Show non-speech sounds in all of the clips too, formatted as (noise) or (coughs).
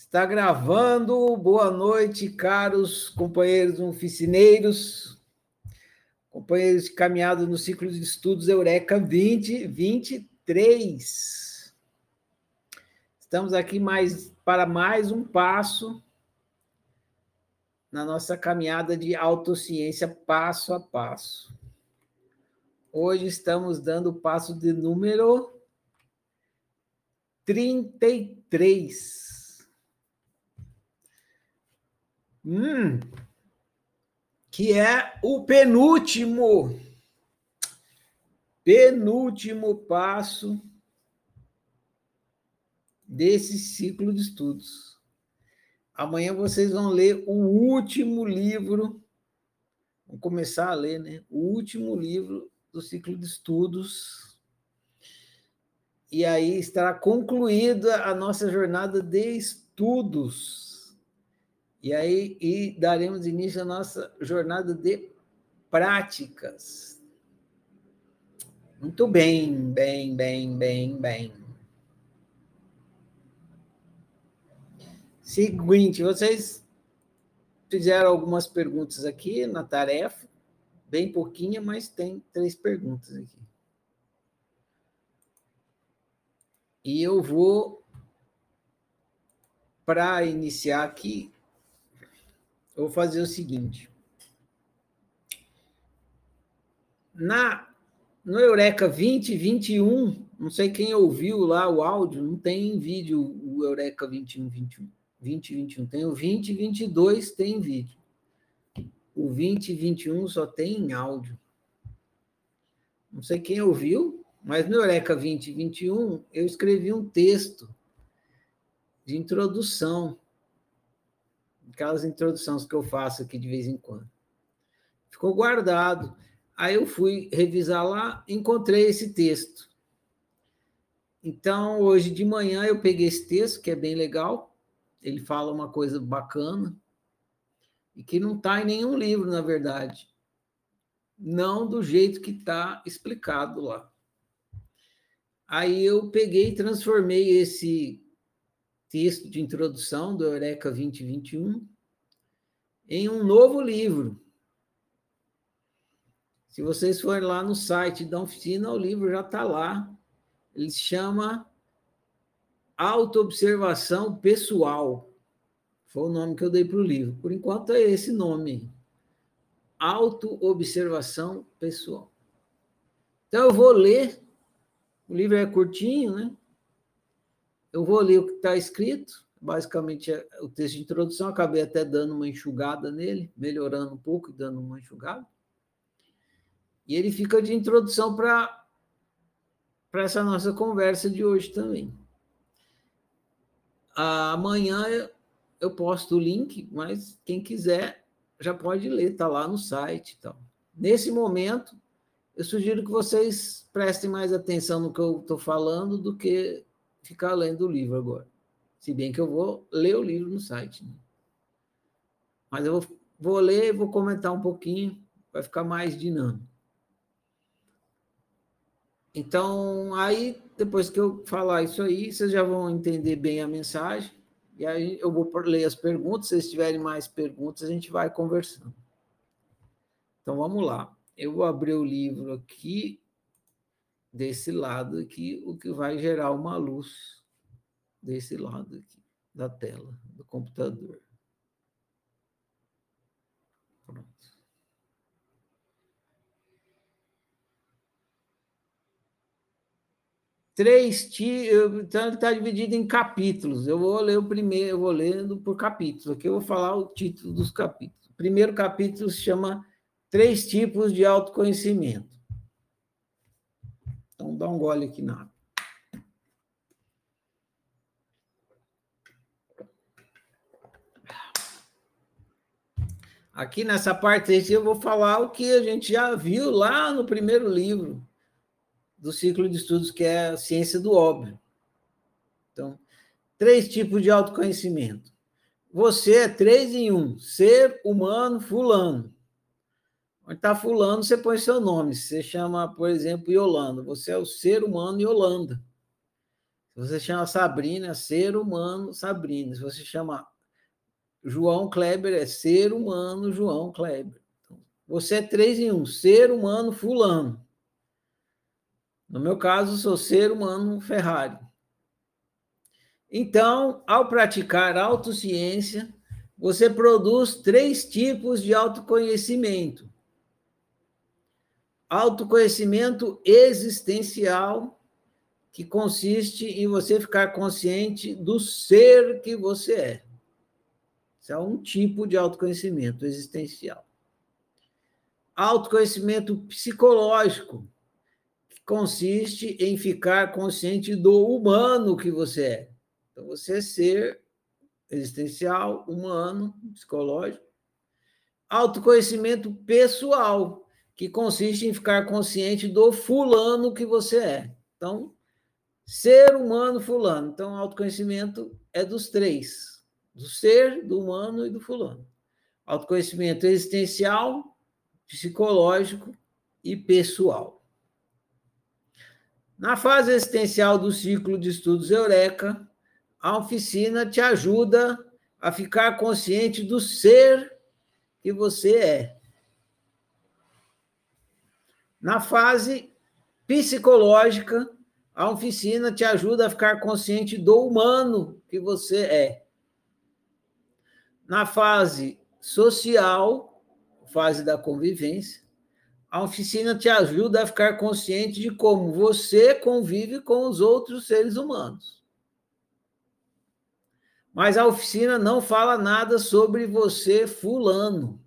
Está gravando. Boa noite, caros companheiros oficineiros, companheiros de caminhada no ciclo de estudos Eureka 2023. Estamos aqui mais para mais um passo na nossa caminhada de autociência passo a passo. Hoje estamos dando o passo de número 33. Hum, que é o penúltimo, penúltimo passo desse ciclo de estudos. Amanhã vocês vão ler o último livro, vamos começar a ler, né? O último livro do ciclo de estudos. E aí estará concluída a nossa jornada de estudos. E aí e daremos início à nossa jornada de práticas. Muito bem, bem, bem, bem, bem. Seguinte, vocês fizeram algumas perguntas aqui na tarefa bem pouquinha, mas tem três perguntas aqui. E eu vou, para iniciar aqui, eu vou fazer o seguinte. Na, no Eureka 2021, não sei quem ouviu lá o áudio, não tem vídeo o Eureka 21, 21, 20, 21. Tem o 20 22, tem vídeo. O 2021 só tem em áudio. Não sei quem ouviu, mas no Eureka 2021 eu escrevi um texto de introdução. Aquelas introduções que eu faço aqui de vez em quando. Ficou guardado. Aí eu fui revisar lá, encontrei esse texto. Então, hoje de manhã eu peguei esse texto, que é bem legal. Ele fala uma coisa bacana e que não está em nenhum livro, na verdade. Não do jeito que está explicado lá. Aí eu peguei e transformei esse texto de introdução do Eureka 2021 em um novo livro. Se vocês forem lá no site da oficina, o livro já está lá. Ele se chama Autoobservação Pessoal. Foi o nome que eu dei para o livro. Por enquanto é esse nome. Autoobservação pessoal. Então eu vou ler. O livro é curtinho, né? Eu vou ler o que está escrito. Basicamente é o texto de introdução. Acabei até dando uma enxugada nele, melhorando um pouco e dando uma enxugada. E ele fica de introdução para essa nossa conversa de hoje também. Amanhã eu posto o link, mas quem quiser já pode ler, está lá no site. Então. Nesse momento, eu sugiro que vocês prestem mais atenção no que eu estou falando do que ficar lendo o livro agora. Se bem que eu vou ler o livro no site. Né? Mas eu vou, vou ler, vou comentar um pouquinho, vai ficar mais dinâmico. Então, aí, depois que eu falar isso aí, vocês já vão entender bem a mensagem. E aí eu vou ler as perguntas, se vocês tiverem mais perguntas, a gente vai conversando. Então vamos lá. Eu vou abrir o livro aqui, desse lado aqui, o que vai gerar uma luz desse lado aqui, da tela, do computador. três então ele está dividido em capítulos. Eu vou ler o primeiro, eu vou lendo por capítulos. Aqui eu vou falar o título dos capítulos. O primeiro capítulo se chama Três tipos de autoconhecimento. Então dá um gole aqui na água. Aqui nessa parte eu vou falar o que a gente já viu lá no primeiro livro, do ciclo de estudos, que é a ciência do óbvio. Então, três tipos de autoconhecimento. Você é três em um: ser humano, fulano. Onde está fulano, você põe seu nome. Você chama, por exemplo, Yolanda. Você é o ser humano Yolanda. Se você chama Sabrina, ser humano, Sabrina. Se você chama João Kleber, é ser humano, João Kleber. Então, você é três em um, ser humano, fulano. No meu caso, sou ser humano, Ferrari. Então, ao praticar autociência, você produz três tipos de autoconhecimento: autoconhecimento existencial, que consiste em você ficar consciente do ser que você é. Isso é um tipo de autoconhecimento existencial. Autoconhecimento psicológico, que consiste em ficar consciente do humano que você é. Então, você é ser existencial, humano, psicológico. Autoconhecimento pessoal, que consiste em ficar consciente do fulano que você é. Então, ser humano, fulano. Então, autoconhecimento é dos três: do ser, do humano e do fulano. Autoconhecimento existencial, psicológico e pessoal. Na fase existencial do ciclo de estudos Eureka, a oficina te ajuda a ficar consciente do ser que você é. Na fase psicológica, a oficina te ajuda a ficar consciente do humano que você é. Na fase social, fase da convivência, a oficina te ajuda a ficar consciente de como você convive com os outros seres humanos. Mas a oficina não fala nada sobre você, fulano.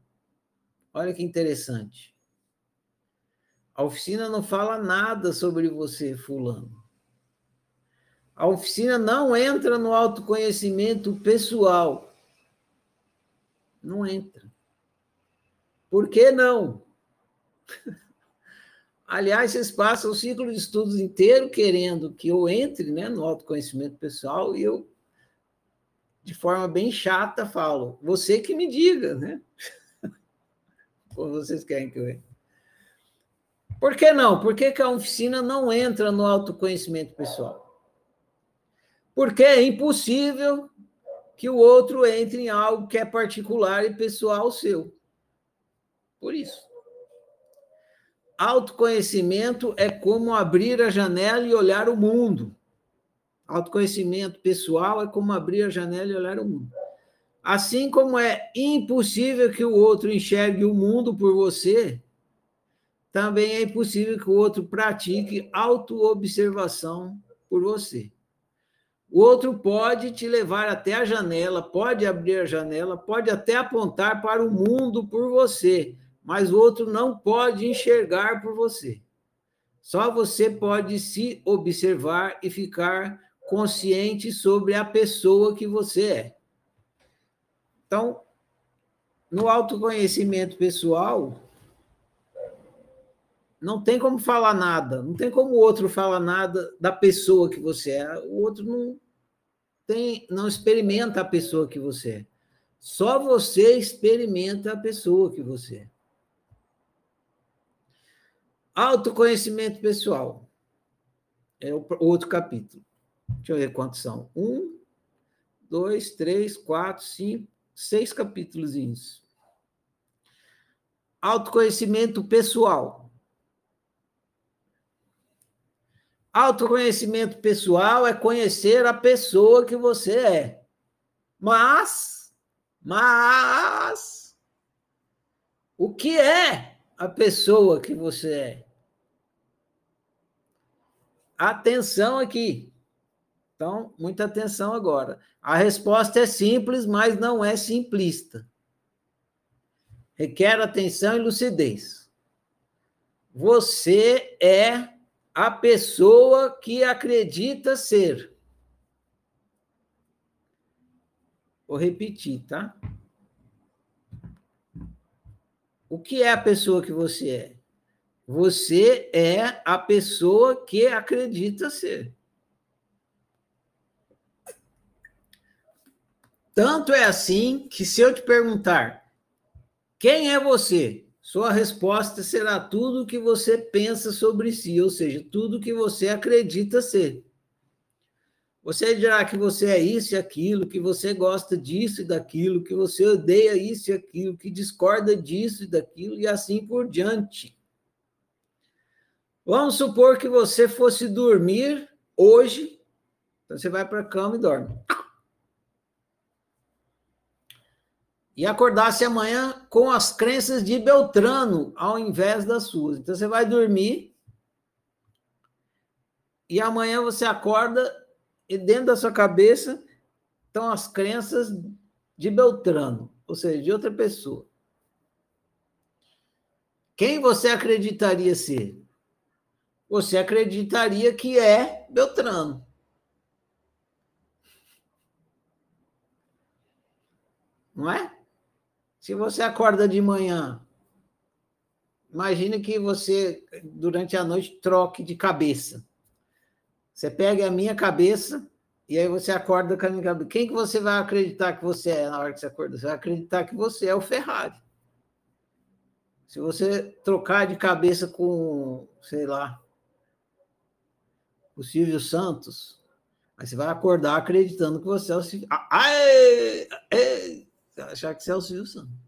Olha que interessante. A oficina não fala nada sobre você, fulano. A oficina não entra no autoconhecimento pessoal. Não entra. Por que não? (laughs) Aliás, vocês passam o ciclo de estudos inteiro querendo que eu entre né, no autoconhecimento pessoal e eu de forma bem chata, falo, você que me diga, né? (laughs) Como vocês querem que eu entre. Por que não? Por que, que a oficina não entra no autoconhecimento pessoal? Porque é impossível que o outro entre em algo que é particular e pessoal seu. Por isso. Autoconhecimento é como abrir a janela e olhar o mundo. Autoconhecimento pessoal é como abrir a janela e olhar o mundo. Assim como é impossível que o outro enxergue o mundo por você, também é impossível que o outro pratique autoobservação por você. O outro pode te levar até a janela, pode abrir a janela, pode até apontar para o mundo por você, mas o outro não pode enxergar por você. Só você pode se observar e ficar consciente sobre a pessoa que você é. Então, no autoconhecimento pessoal, não tem como falar nada, não tem como o outro falar nada da pessoa que você é. O outro não tem, não experimenta a pessoa que você é. Só você experimenta a pessoa que você é. Autoconhecimento pessoal. É o outro capítulo. Deixa eu ver quantos são. Um, dois, três, quatro, cinco, seis capítulos. Autoconhecimento pessoal. Autoconhecimento pessoal é conhecer a pessoa que você é. Mas, mas, o que é a pessoa que você é? Atenção aqui. Então, muita atenção agora. A resposta é simples, mas não é simplista. Requer atenção e lucidez. Você é a pessoa que acredita ser. Vou repetir, tá? O que é a pessoa que você é? Você é a pessoa que acredita ser. Tanto é assim que se eu te perguntar quem é você, sua resposta será tudo o que você pensa sobre si, ou seja, tudo o que você acredita ser. Você dirá que você é isso e aquilo, que você gosta disso e daquilo, que você odeia isso e aquilo, que discorda disso e daquilo, e assim por diante. Vamos supor que você fosse dormir hoje, então você vai para a cama e dorme. E acordasse amanhã com as crenças de Beltrano ao invés das suas. Então você vai dormir e amanhã você acorda e dentro da sua cabeça estão as crenças de Beltrano, ou seja, de outra pessoa. Quem você acreditaria ser? Você acreditaria que é Beltrano. Não é? Se você acorda de manhã, imagine que você, durante a noite, troque de cabeça. Você pega a minha cabeça e aí você acorda com a minha cabeça. Quem que você vai acreditar que você é na hora que você acorda? Você vai acreditar que você é o Ferrari. Se você trocar de cabeça com, sei lá, o Silvio Santos, aí você vai acordar acreditando que você é o Silvio. Ai, achar que você é o Silvio Santos.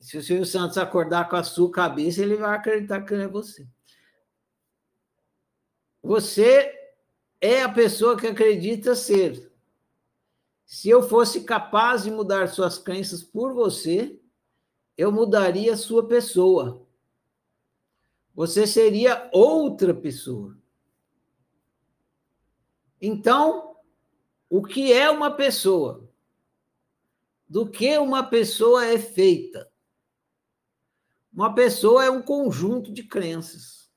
Se o Silvio Santos acordar com a sua cabeça, ele vai acreditar que é você. Você é a pessoa que acredita ser. Se eu fosse capaz de mudar suas crenças por você, eu mudaria sua pessoa. Você seria outra pessoa. Então, o que é uma pessoa? Do que uma pessoa é feita? Uma pessoa é um conjunto de crenças.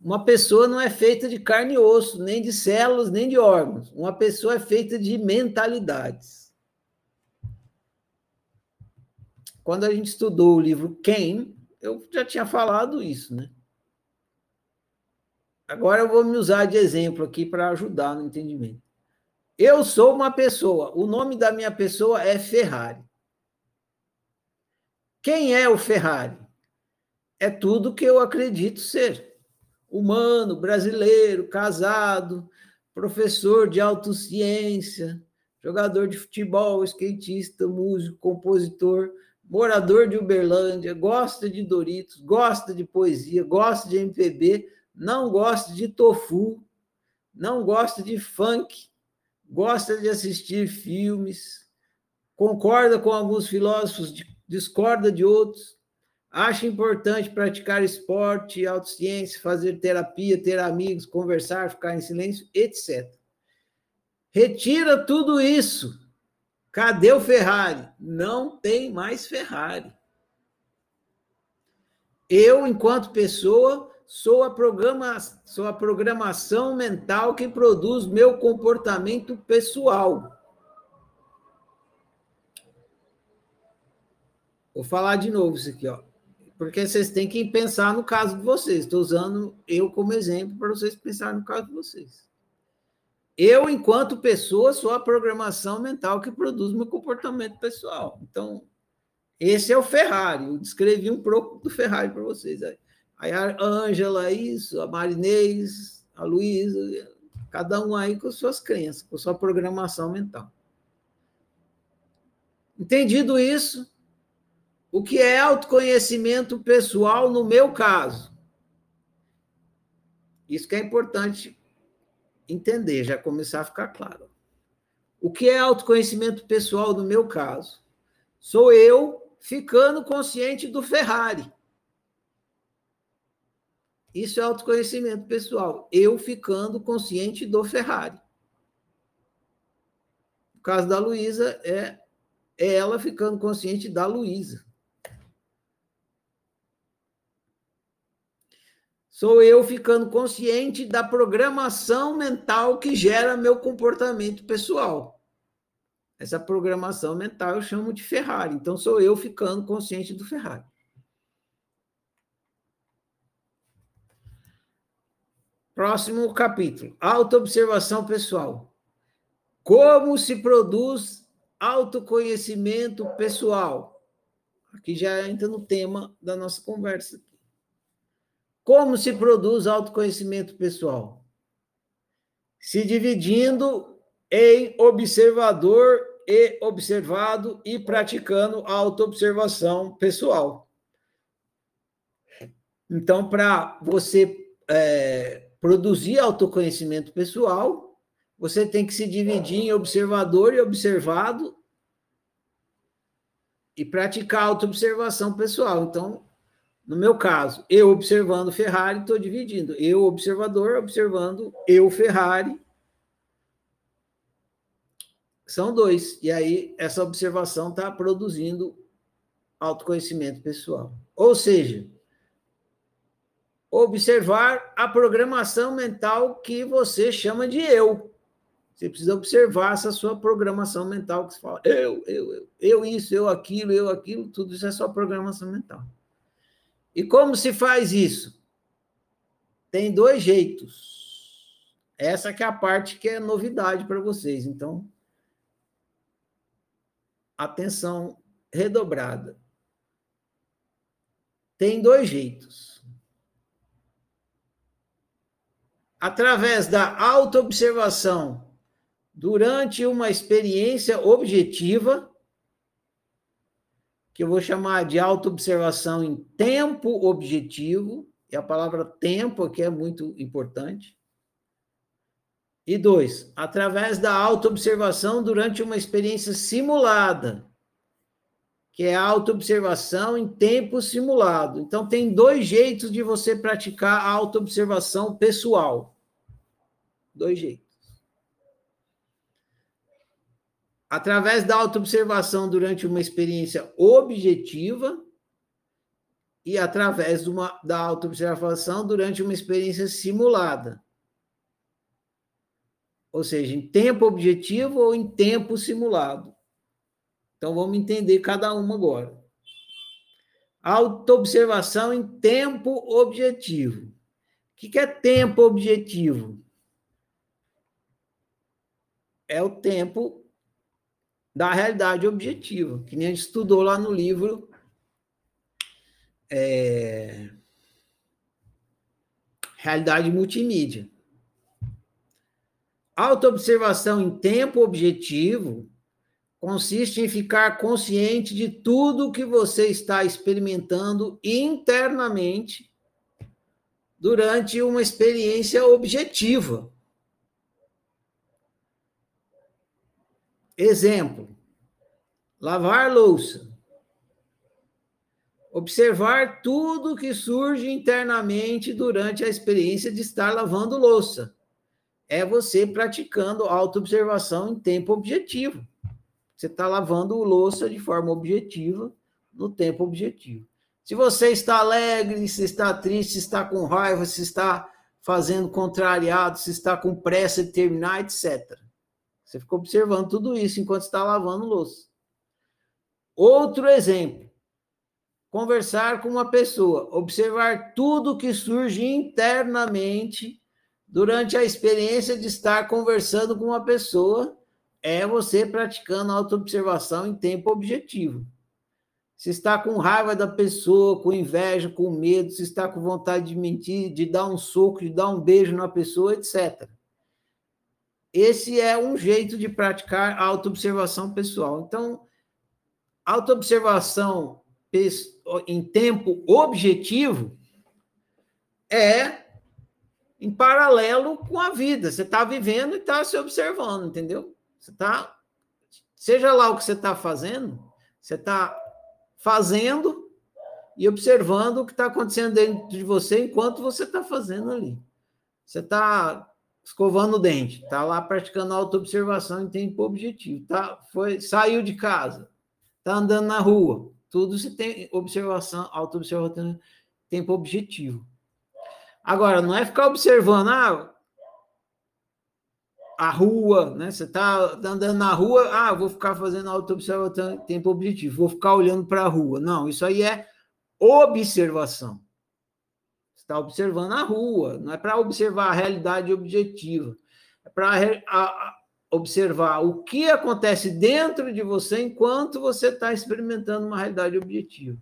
Uma pessoa não é feita de carne e osso, nem de células, nem de órgãos. Uma pessoa é feita de mentalidades. Quando a gente estudou o livro Quem, eu já tinha falado isso, né? Agora eu vou me usar de exemplo aqui para ajudar no entendimento. Eu sou uma pessoa, o nome da minha pessoa é Ferrari. Quem é o Ferrari? É tudo que eu acredito ser humano, brasileiro, casado, professor de autociência, jogador de futebol, skatista, músico, compositor, morador de Uberlândia, gosta de Doritos, gosta de poesia, gosta de MPB, não gosta de tofu, não gosta de funk, gosta de assistir filmes, concorda com alguns filósofos, discorda de outros, Acha importante praticar esporte, autociência, fazer terapia, ter amigos, conversar, ficar em silêncio, etc. Retira tudo isso. Cadê o Ferrari? Não tem mais Ferrari. Eu, enquanto pessoa, sou a, programa, sou a programação mental que produz meu comportamento pessoal. Vou falar de novo isso aqui, ó porque vocês têm que pensar no caso de vocês. Estou usando eu como exemplo para vocês pensarem no caso de vocês. Eu, enquanto pessoa, sou a programação mental que produz meu comportamento pessoal. Então, esse é o Ferrari. Eu descrevi um pouco do Ferrari para vocês. Aí a Ângela, isso, a Marinês, a Luísa, cada um aí com suas crenças, com sua programação mental. Entendido isso, o que é autoconhecimento pessoal no meu caso? Isso que é importante entender, já começar a ficar claro. O que é autoconhecimento pessoal no meu caso? Sou eu ficando consciente do Ferrari. Isso é autoconhecimento pessoal. Eu ficando consciente do Ferrari. No caso da Luísa, é, é ela ficando consciente da Luísa. Sou eu ficando consciente da programação mental que gera meu comportamento pessoal. Essa programação mental eu chamo de Ferrari. Então, sou eu ficando consciente do Ferrari. Próximo capítulo: autoobservação pessoal. Como se produz autoconhecimento pessoal? Aqui já entra no tema da nossa conversa. Como se produz autoconhecimento pessoal? se dividindo em observador e observado e praticando autoobservação pessoal. Então, para você é, produzir autoconhecimento pessoal, você tem que se dividir em observador e observado e praticar autoobservação pessoal. Então, no meu caso, eu observando Ferrari, estou dividindo. Eu, observador, observando eu, Ferrari. São dois. E aí, essa observação está produzindo autoconhecimento pessoal. Ou seja, observar a programação mental que você chama de eu. Você precisa observar essa sua programação mental que você fala, eu, eu, eu, eu isso, eu aquilo, eu aquilo, tudo isso é só programação mental. E como se faz isso? Tem dois jeitos. Essa que é a parte que é novidade para vocês. Então, atenção redobrada. Tem dois jeitos. Através da autoobservação durante uma experiência objetiva, que eu vou chamar de autoobservação em tempo objetivo, e a palavra tempo aqui é muito importante. E dois, através da autoobservação durante uma experiência simulada, que é a autoobservação em tempo simulado. Então, tem dois jeitos de você praticar a autoobservação pessoal. Dois jeitos. através da autoobservação durante uma experiência objetiva e através uma, da autoobservação durante uma experiência simulada. Ou seja, em tempo objetivo ou em tempo simulado. Então vamos entender cada uma agora. Autoobservação em tempo objetivo. O que é tempo objetivo? É o tempo da realidade objetiva, que nem a gente estudou lá no livro é, Realidade Multimídia. Autoobservação em tempo objetivo consiste em ficar consciente de tudo que você está experimentando internamente durante uma experiência objetiva. Exemplo: lavar louça. Observar tudo que surge internamente durante a experiência de estar lavando louça. É você praticando autoobservação em tempo objetivo. Você está lavando louça de forma objetiva, no tempo objetivo. Se você está alegre, se está triste, se está com raiva, se está fazendo contrariado, se está com pressa de terminar, etc. Você fica observando tudo isso enquanto está lavando louça. Outro exemplo. Conversar com uma pessoa, observar tudo que surge internamente durante a experiência de estar conversando com uma pessoa, é você praticando autoobservação em tempo objetivo. Se está com raiva da pessoa, com inveja, com medo, se está com vontade de mentir, de dar um soco, de dar um beijo na pessoa, etc. Esse é um jeito de praticar autoobservação pessoal. Então, autoobservação em tempo objetivo é em paralelo com a vida. Você está vivendo e está se observando, entendeu? Você está. Seja lá o que você está fazendo, você está fazendo e observando o que está acontecendo dentro de você enquanto você está fazendo ali. Você está escovando o dente, tá lá praticando autoobservação em tempo objetivo, tá? Foi, saiu de casa, tá andando na rua, tudo se tem observação, autoobservação em tempo objetivo. Agora, não é ficar observando ah, a rua, né? Você tá andando na rua, ah, vou ficar fazendo autoobservação em tempo objetivo, vou ficar olhando para a rua. Não, isso aí é observação está observando a rua, não é para observar a realidade objetiva, é para observar o que acontece dentro de você enquanto você está experimentando uma realidade objetiva.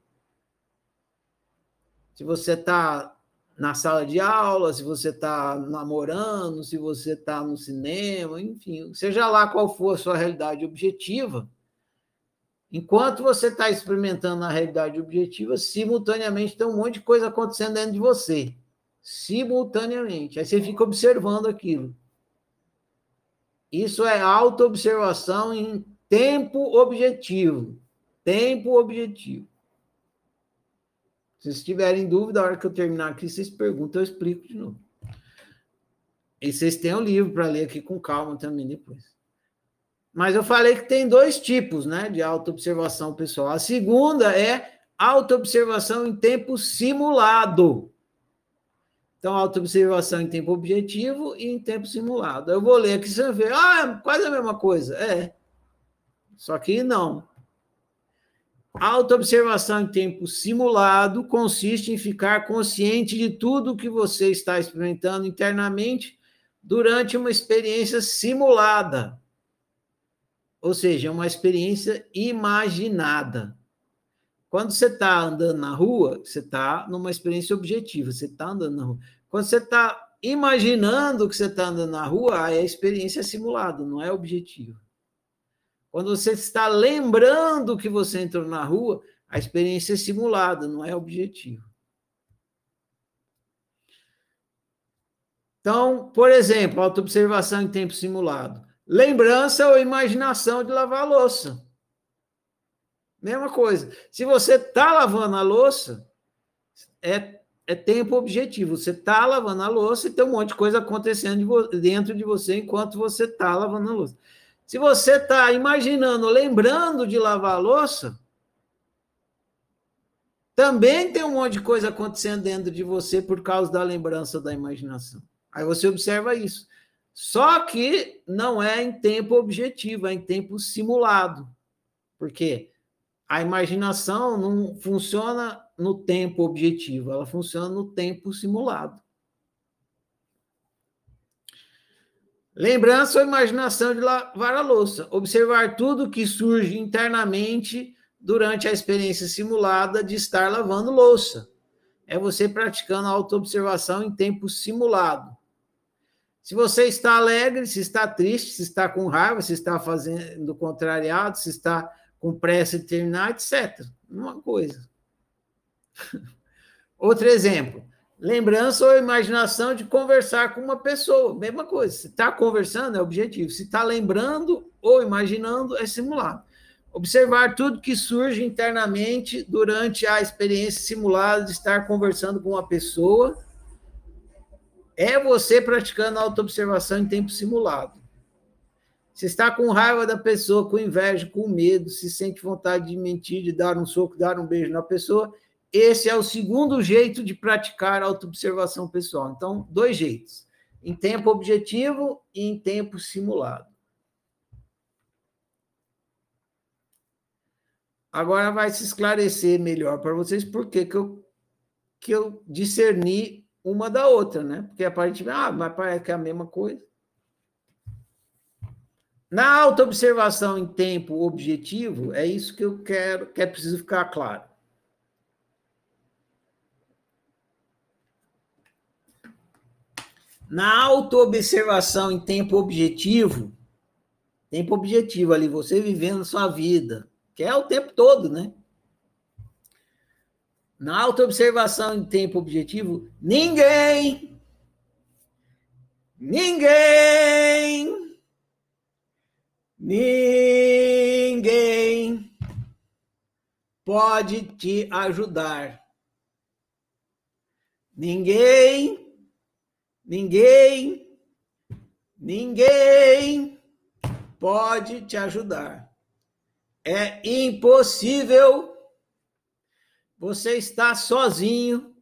Se você está na sala de aula, se você está namorando, se você está no cinema, enfim, seja lá qual for a sua realidade objetiva, enquanto você está experimentando a realidade objetiva, simultaneamente tem um monte de coisa acontecendo dentro de você. Simultaneamente. Aí você fica observando aquilo. Isso é autoobservação em tempo objetivo. Tempo objetivo. Se vocês tiverem dúvida, a hora que eu terminar aqui, vocês perguntam, eu explico de novo. E vocês têm o um livro para ler aqui com calma também depois. Mas eu falei que tem dois tipos né, de autoobservação pessoal. A segunda é autoobservação em tempo simulado. Então, autoobservação em tempo objetivo e em tempo simulado. Eu vou ler aqui, você vai ver, ah, é quase a mesma coisa. É. Só que não. Autoobservação em tempo simulado consiste em ficar consciente de tudo que você está experimentando internamente durante uma experiência simulada. Ou seja, uma experiência imaginada. Quando você está andando na rua, você está numa experiência objetiva, você está andando na rua. Quando você está imaginando que você está andando na rua, aí a experiência é simulada, não é objetiva. Quando você está lembrando que você entrou na rua, a experiência é simulada, não é objetivo. Então, por exemplo, autoobservação em tempo simulado. Lembrança ou imaginação de lavar a louça. Mesma coisa. Se você está lavando a louça, é, é tempo objetivo. Você está lavando a louça e tem um monte de coisa acontecendo dentro de você enquanto você está lavando a louça. Se você está imaginando, lembrando de lavar a louça, também tem um monte de coisa acontecendo dentro de você por causa da lembrança da imaginação. Aí você observa isso. Só que não é em tempo objetivo, é em tempo simulado. Por quê? A imaginação não funciona no tempo objetivo, ela funciona no tempo simulado. Lembrança ou imaginação de lavar a louça. Observar tudo que surge internamente durante a experiência simulada de estar lavando louça. É você praticando a autoobservação em tempo simulado. Se você está alegre, se está triste, se está com raiva, se está fazendo contrariado, se está com pressa de terminar, etc. Uma coisa. (laughs) Outro exemplo. Lembrança ou imaginação de conversar com uma pessoa, mesma coisa. Se está conversando é objetivo, se está lembrando ou imaginando é simulado. Observar tudo que surge internamente durante a experiência simulada de estar conversando com uma pessoa é você praticando autoobservação em tempo simulado. Se está com raiva da pessoa, com inveja, com medo, se sente vontade de mentir, de dar um soco, dar um beijo na pessoa, esse é o segundo jeito de praticar autoobservação pessoal. Então, dois jeitos: em tempo objetivo e em tempo simulado. Agora vai se esclarecer melhor para vocês por que, que, eu, que eu discerni uma da outra, né? Porque aparentemente, ah, mas parece que é a mesma coisa. Na autoobservação em tempo objetivo, é isso que eu quero, que é preciso ficar claro. Na autoobservação em tempo objetivo, tempo objetivo ali, você vivendo sua vida, que é o tempo todo, né? Na autoobservação em tempo objetivo, ninguém, ninguém, ninguém pode te ajudar. Ninguém Ninguém, ninguém pode te ajudar. É impossível. Você está sozinho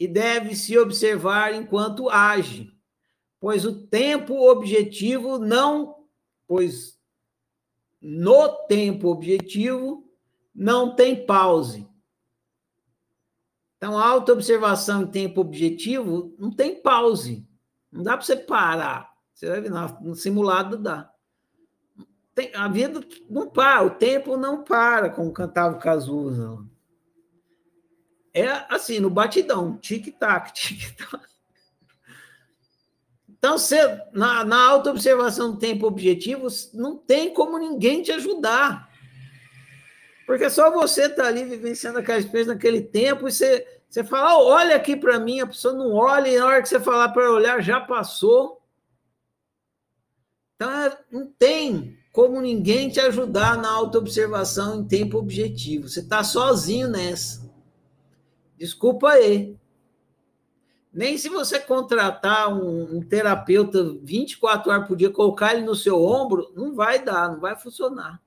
e deve se observar enquanto age, pois o tempo objetivo não, pois no tempo objetivo não tem pause. Então, a autoobservação em tempo objetivo não tem pause. Não dá para você parar. Você vai ver, no simulado dá. Tem, a vida não para, o tempo não para, como cantava o Cazuza. É assim, no batidão, tic-tac, (laughs) tic-tac. Então, você, na, na auto-observação do tempo objetivo, não tem como ninguém te ajudar. Porque só você está ali vivenciando aquela experiência naquele tempo e você, você fala, oh, olha aqui para mim, a pessoa não olha, e na hora que você falar para olhar, já passou. Então, é, não tem como ninguém te ajudar na autoobservação em tempo objetivo. Você está sozinho nessa. Desculpa aí. Nem se você contratar um, um, terapeuta 24 horas por dia, colocar ele no seu ombro, não vai dar, não vai funcionar.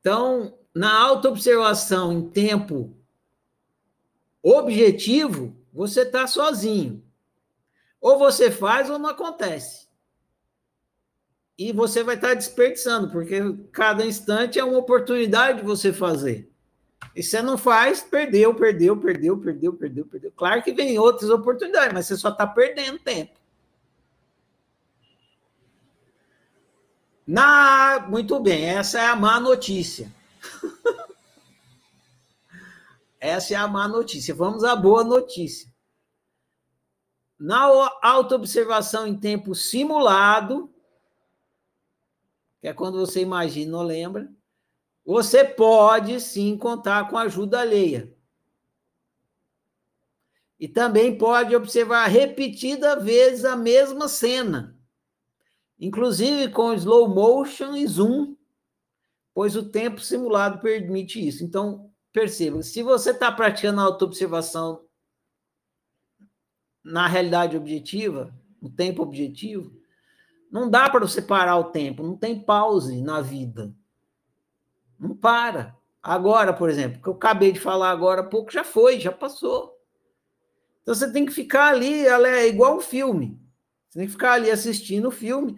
Então, na autoobservação em tempo objetivo, você está sozinho. Ou você faz ou não acontece. E você vai estar tá desperdiçando, porque cada instante é uma oportunidade de você fazer. E você não faz, perdeu, perdeu, perdeu, perdeu, perdeu, perdeu. Claro que vem outras oportunidades, mas você só está perdendo tempo. Na, muito bem, essa é a má notícia. Essa é a má notícia. Vamos à boa notícia. Na autoobservação em tempo simulado, que é quando você imagina ou lembra, você pode sim contar com ajuda alheia. E também pode observar repetida vezes a mesma cena, inclusive com slow motion e zoom, pois o tempo simulado permite isso. Então, perceba, se você está praticando a autoobservação na realidade objetiva, no tempo objetivo, não dá para você parar o tempo, não tem pause na vida. Não para. Agora, por exemplo, que eu acabei de falar agora há pouco, já foi, já passou. Então você tem que ficar ali, ela é igual um filme. Você tem que ficar ali assistindo o filme.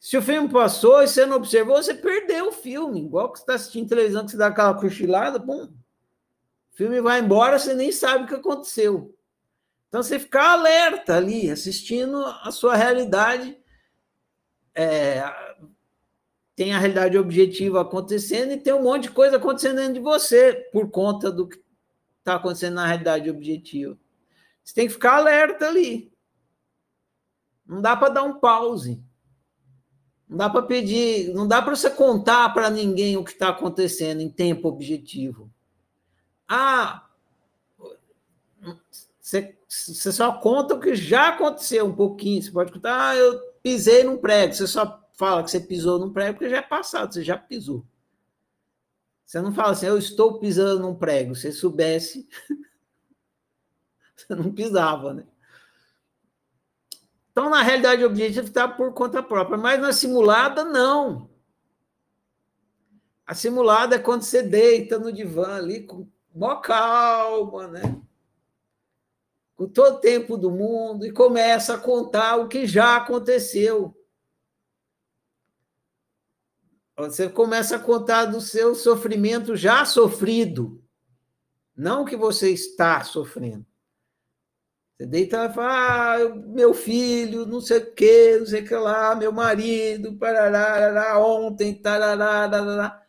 Se o filme passou e você não observou, você perdeu o filme. Igual que você está assistindo televisão, que você dá aquela cochilada, bom, o filme vai embora, você nem sabe o que aconteceu. Então você ficar alerta ali, assistindo a sua realidade, é, tem a realidade objetiva acontecendo e tem um monte de coisa acontecendo dentro de você por conta do que está acontecendo na realidade objetiva. Você tem que ficar alerta ali. Não dá para dar um pause. Não dá para pedir, não dá para você contar para ninguém o que está acontecendo em tempo objetivo. Ah, você, você só conta o que já aconteceu um pouquinho. Você pode contar, ah, eu pisei num prego. Você só fala que você pisou num prego porque já é passado, você já pisou. Você não fala assim, eu estou pisando num prego. Se soubesse, (laughs) você não pisava, né? Então, na realidade, o objetivo está por conta própria, mas na simulada, não. A simulada é quando você deita no divã ali com maior calma, né? Com todo o tempo do mundo e começa a contar o que já aconteceu. Você começa a contar do seu sofrimento já sofrido, não que você está sofrendo. Você deita e fala, ah, meu filho, não sei o que, não sei o que lá, meu marido, parará, ontem, tarará, tarará.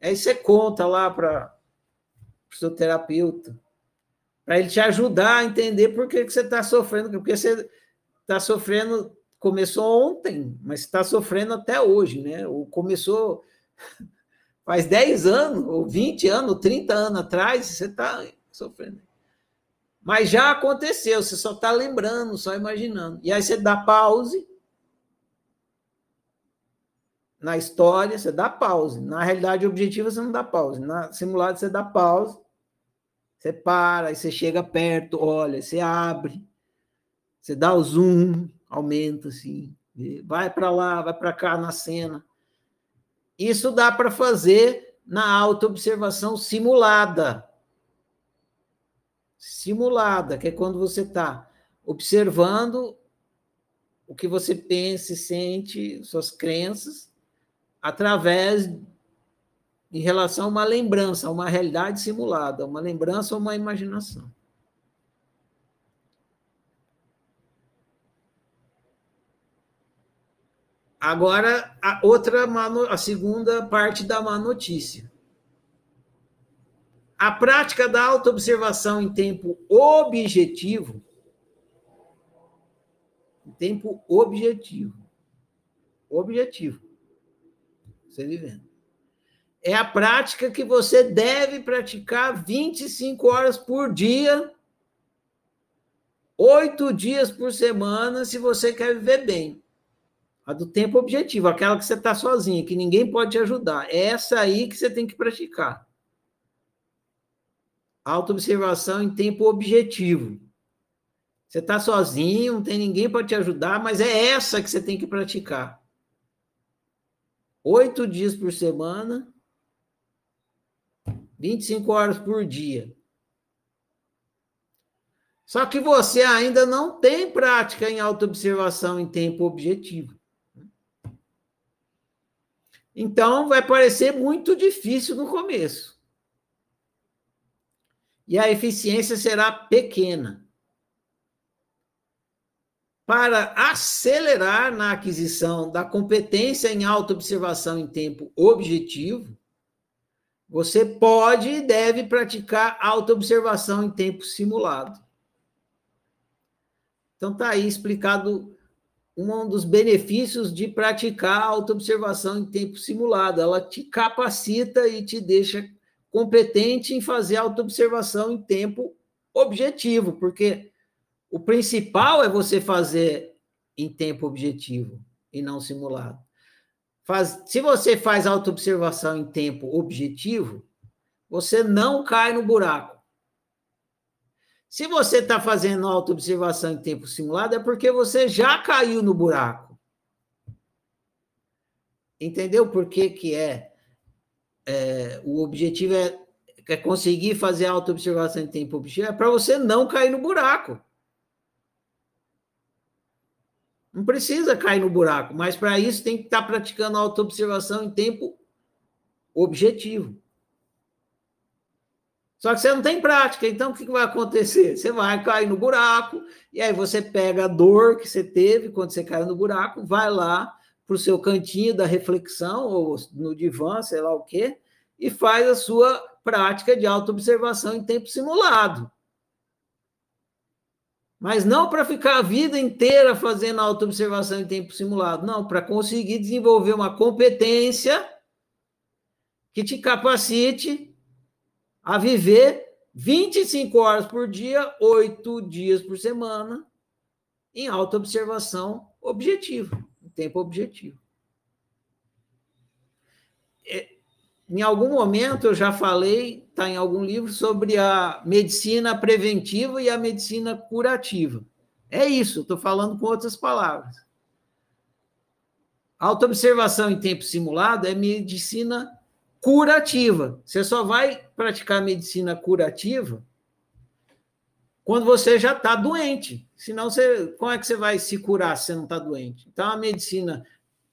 Aí você conta lá para o seu terapeuta, para ele te ajudar a entender por que, que você está sofrendo, porque você está sofrendo começou ontem, mas está sofrendo até hoje, né? Ou começou (laughs) faz 10 anos, ou 20 anos, ou 30 anos atrás, você está sofrendo. Mas já aconteceu, você só está lembrando, só imaginando. E aí você dá pause na história, você dá pause. Na realidade objetiva, você não dá pause. Na simulada, você dá pause. Você para, aí você chega perto, olha, você abre, você dá o zoom, aumenta assim, vai para lá, vai para cá na cena. Isso dá para fazer na autoobservação simulada. Simulada, que é quando você está observando o que você pensa e sente, suas crenças, através em relação a uma lembrança, a uma realidade simulada, uma lembrança ou uma imaginação. Agora, a outra, a segunda parte da má notícia. A prática da autoobservação em tempo objetivo, em tempo objetivo, objetivo, você vivendo, é a prática que você deve praticar 25 horas por dia, oito dias por semana, se você quer viver bem. A do tempo objetivo, aquela que você está sozinha, que ninguém pode te ajudar. É essa aí que você tem que praticar. Autoobservação em tempo objetivo. Você está sozinho, não tem ninguém para te ajudar, mas é essa que você tem que praticar. Oito dias por semana, 25 horas por dia. Só que você ainda não tem prática em autoobservação em tempo objetivo. Então, vai parecer muito difícil no começo. E a eficiência será pequena. Para acelerar na aquisição da competência em autoobservação em tempo objetivo, você pode e deve praticar autoobservação em tempo simulado. Então, está aí explicado um dos benefícios de praticar autoobservação em tempo simulado. Ela te capacita e te deixa competente em fazer autoobservação em tempo objetivo, porque o principal é você fazer em tempo objetivo e não simulado. Faz, se você faz autoobservação em tempo objetivo, você não cai no buraco. Se você está fazendo autoobservação em tempo simulado, é porque você já caiu no buraco. Entendeu por que, que é, é o objetivo é, é conseguir fazer autoobservação em tempo objetivo? É para você não cair no buraco. Não precisa cair no buraco, mas para isso tem que estar tá praticando autoobservação em tempo objetivo. Só que você não tem prática, então o que vai acontecer? Você vai cair no buraco, e aí você pega a dor que você teve quando você caiu no buraco, vai lá para o seu cantinho da reflexão, ou no divã, sei lá o quê, e faz a sua prática de autoobservação em tempo simulado. Mas não para ficar a vida inteira fazendo autoobservação em tempo simulado, não, para conseguir desenvolver uma competência que te capacite a viver 25 horas por dia, 8 dias por semana, em autoobservação objetiva, tempo objetivo. É, em algum momento eu já falei, está em algum livro, sobre a medicina preventiva e a medicina curativa. É isso, estou falando com outras palavras. Autoobservação em tempo simulado é medicina curativa. Você só vai praticar medicina curativa quando você já está doente. Senão, você, como é que você vai se curar se você não está doente? Então, a medicina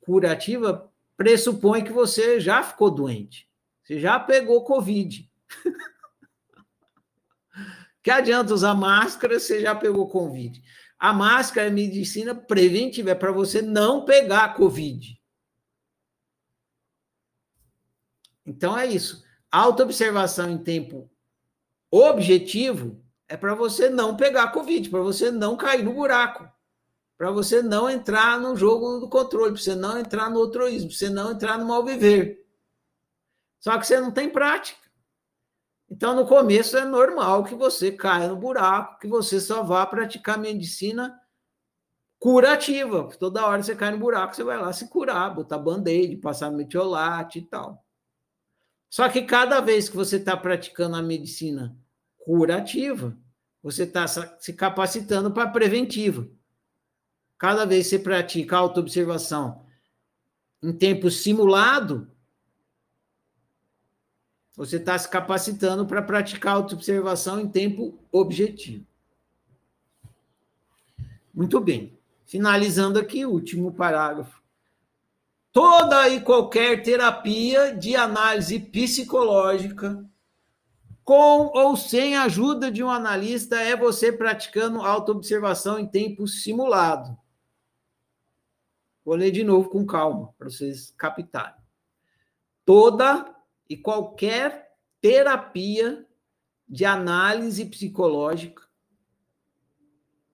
curativa pressupõe que você já ficou doente. Você já pegou Covid. (laughs) que adianta usar máscara se você já pegou Covid? A máscara é medicina preventiva, é para você não pegar Covid. Então é isso. Autoobservação em tempo objetivo é para você não pegar Covid, para você não cair no buraco, para você não entrar no jogo do controle, para você não entrar no altruísmo, para você não entrar no mal viver. Só que você não tem prática. Então, no começo é normal que você caia no buraco, que você só vá praticar medicina curativa. Toda hora você cai no buraco, você vai lá se curar, botar band-aid, passar metiolate e tal. Só que cada vez que você está praticando a medicina curativa, você está se capacitando para a preventiva. Cada vez que você pratica autoobservação em tempo simulado, você está se capacitando para praticar autoobservação em tempo objetivo. Muito bem. Finalizando aqui, último parágrafo toda e qualquer terapia de análise psicológica, com ou sem a ajuda de um analista, é você praticando autoobservação em tempo simulado. Vou ler de novo com calma, para vocês captarem. Toda e qualquer terapia de análise psicológica.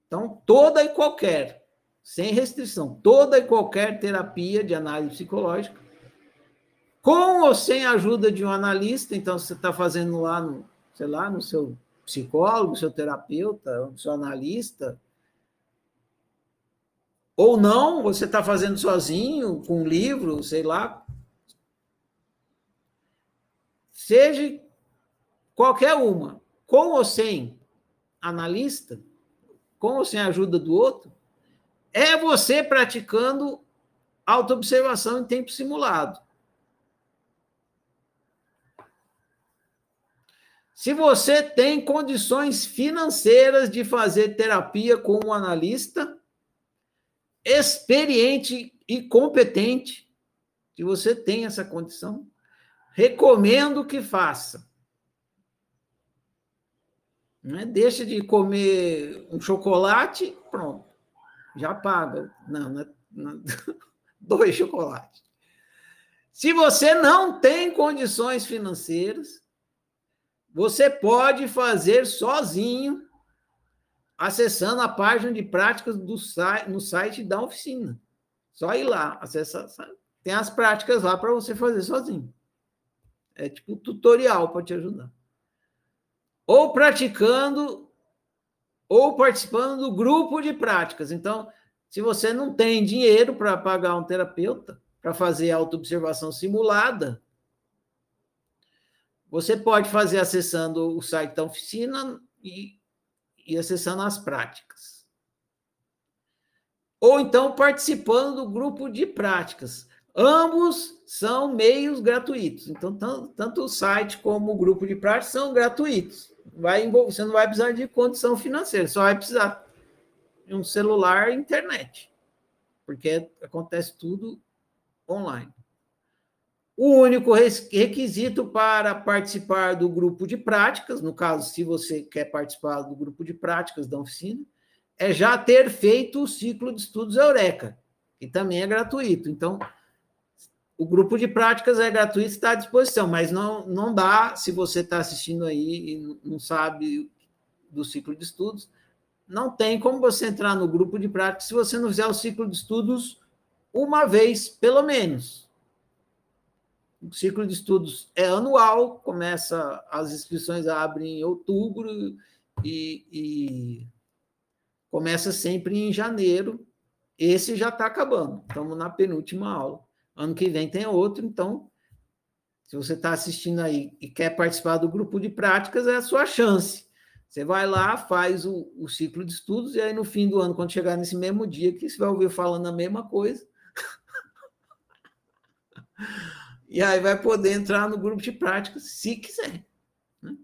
Então, toda e qualquer, sem restrição, toda e qualquer terapia de análise psicológica, com ou sem a ajuda de um analista, então você está fazendo lá no, sei lá, no seu psicólogo, seu terapeuta, seu analista, ou não, você está fazendo sozinho, com um livro, sei lá. Seja qualquer uma, com ou sem analista, com ou sem a ajuda do outro, é você praticando autoobservação em tempo simulado. Se você tem condições financeiras de fazer terapia com um analista experiente e competente, se você tem essa condição, recomendo que faça. Não é? Deixa de comer um chocolate, pronto, já paga. Não, não, é, não (laughs) dois chocolates. Se você não tem condições financeiras, você pode fazer sozinho, acessando a página de práticas do site, no site da oficina. Só ir lá, acessar. Tem as práticas lá para você fazer sozinho. É tipo um tutorial para te ajudar. Ou praticando, ou participando do grupo de práticas. Então, se você não tem dinheiro para pagar um terapeuta, para fazer autoobservação simulada, você pode fazer acessando o site da oficina e, e acessando as práticas. Ou então participando do grupo de práticas. Ambos são meios gratuitos. Então, tanto, o site como o grupo de práticas são gratuitos. Vai, você não vai precisar de condição financeira, só vai precisar de um celular e internet. Porque acontece tudo online. O único requisito para participar do grupo de práticas, no caso, se você quer participar do grupo de práticas da oficina, é já ter feito o ciclo de estudos Eureka, que também é gratuito. Então, o grupo de práticas é gratuito, está à disposição, mas não, não dá, se você está assistindo aí e não sabe do ciclo de estudos, não tem como você entrar no grupo de práticas se você não fizer o ciclo de estudos uma vez, pelo menos. O ciclo de estudos é anual, começa, as inscrições abrem em outubro e, e começa sempre em janeiro. Esse já está acabando, estamos na penúltima aula. Ano que vem tem outro, então, se você está assistindo aí e quer participar do grupo de práticas, é a sua chance. Você vai lá, faz o, o ciclo de estudos, e aí no fim do ano, quando chegar nesse mesmo dia, que você vai ouvir falando a mesma coisa. (laughs) E aí vai poder entrar no grupo de práticas se quiser. Né?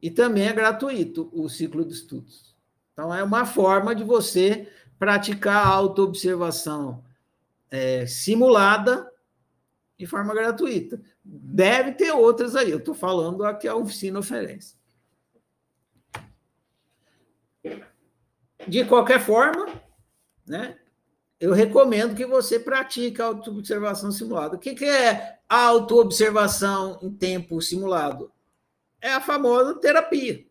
E também é gratuito o ciclo de estudos. Então, é uma forma de você praticar a autoobservação é, simulada de forma gratuita. Deve ter outras aí, eu estou falando a que a oficina oferece. De qualquer forma, né, eu recomendo que você pratique a autoobservação simulada. O que, que é autoobservação em tempo simulado? É a famosa terapia.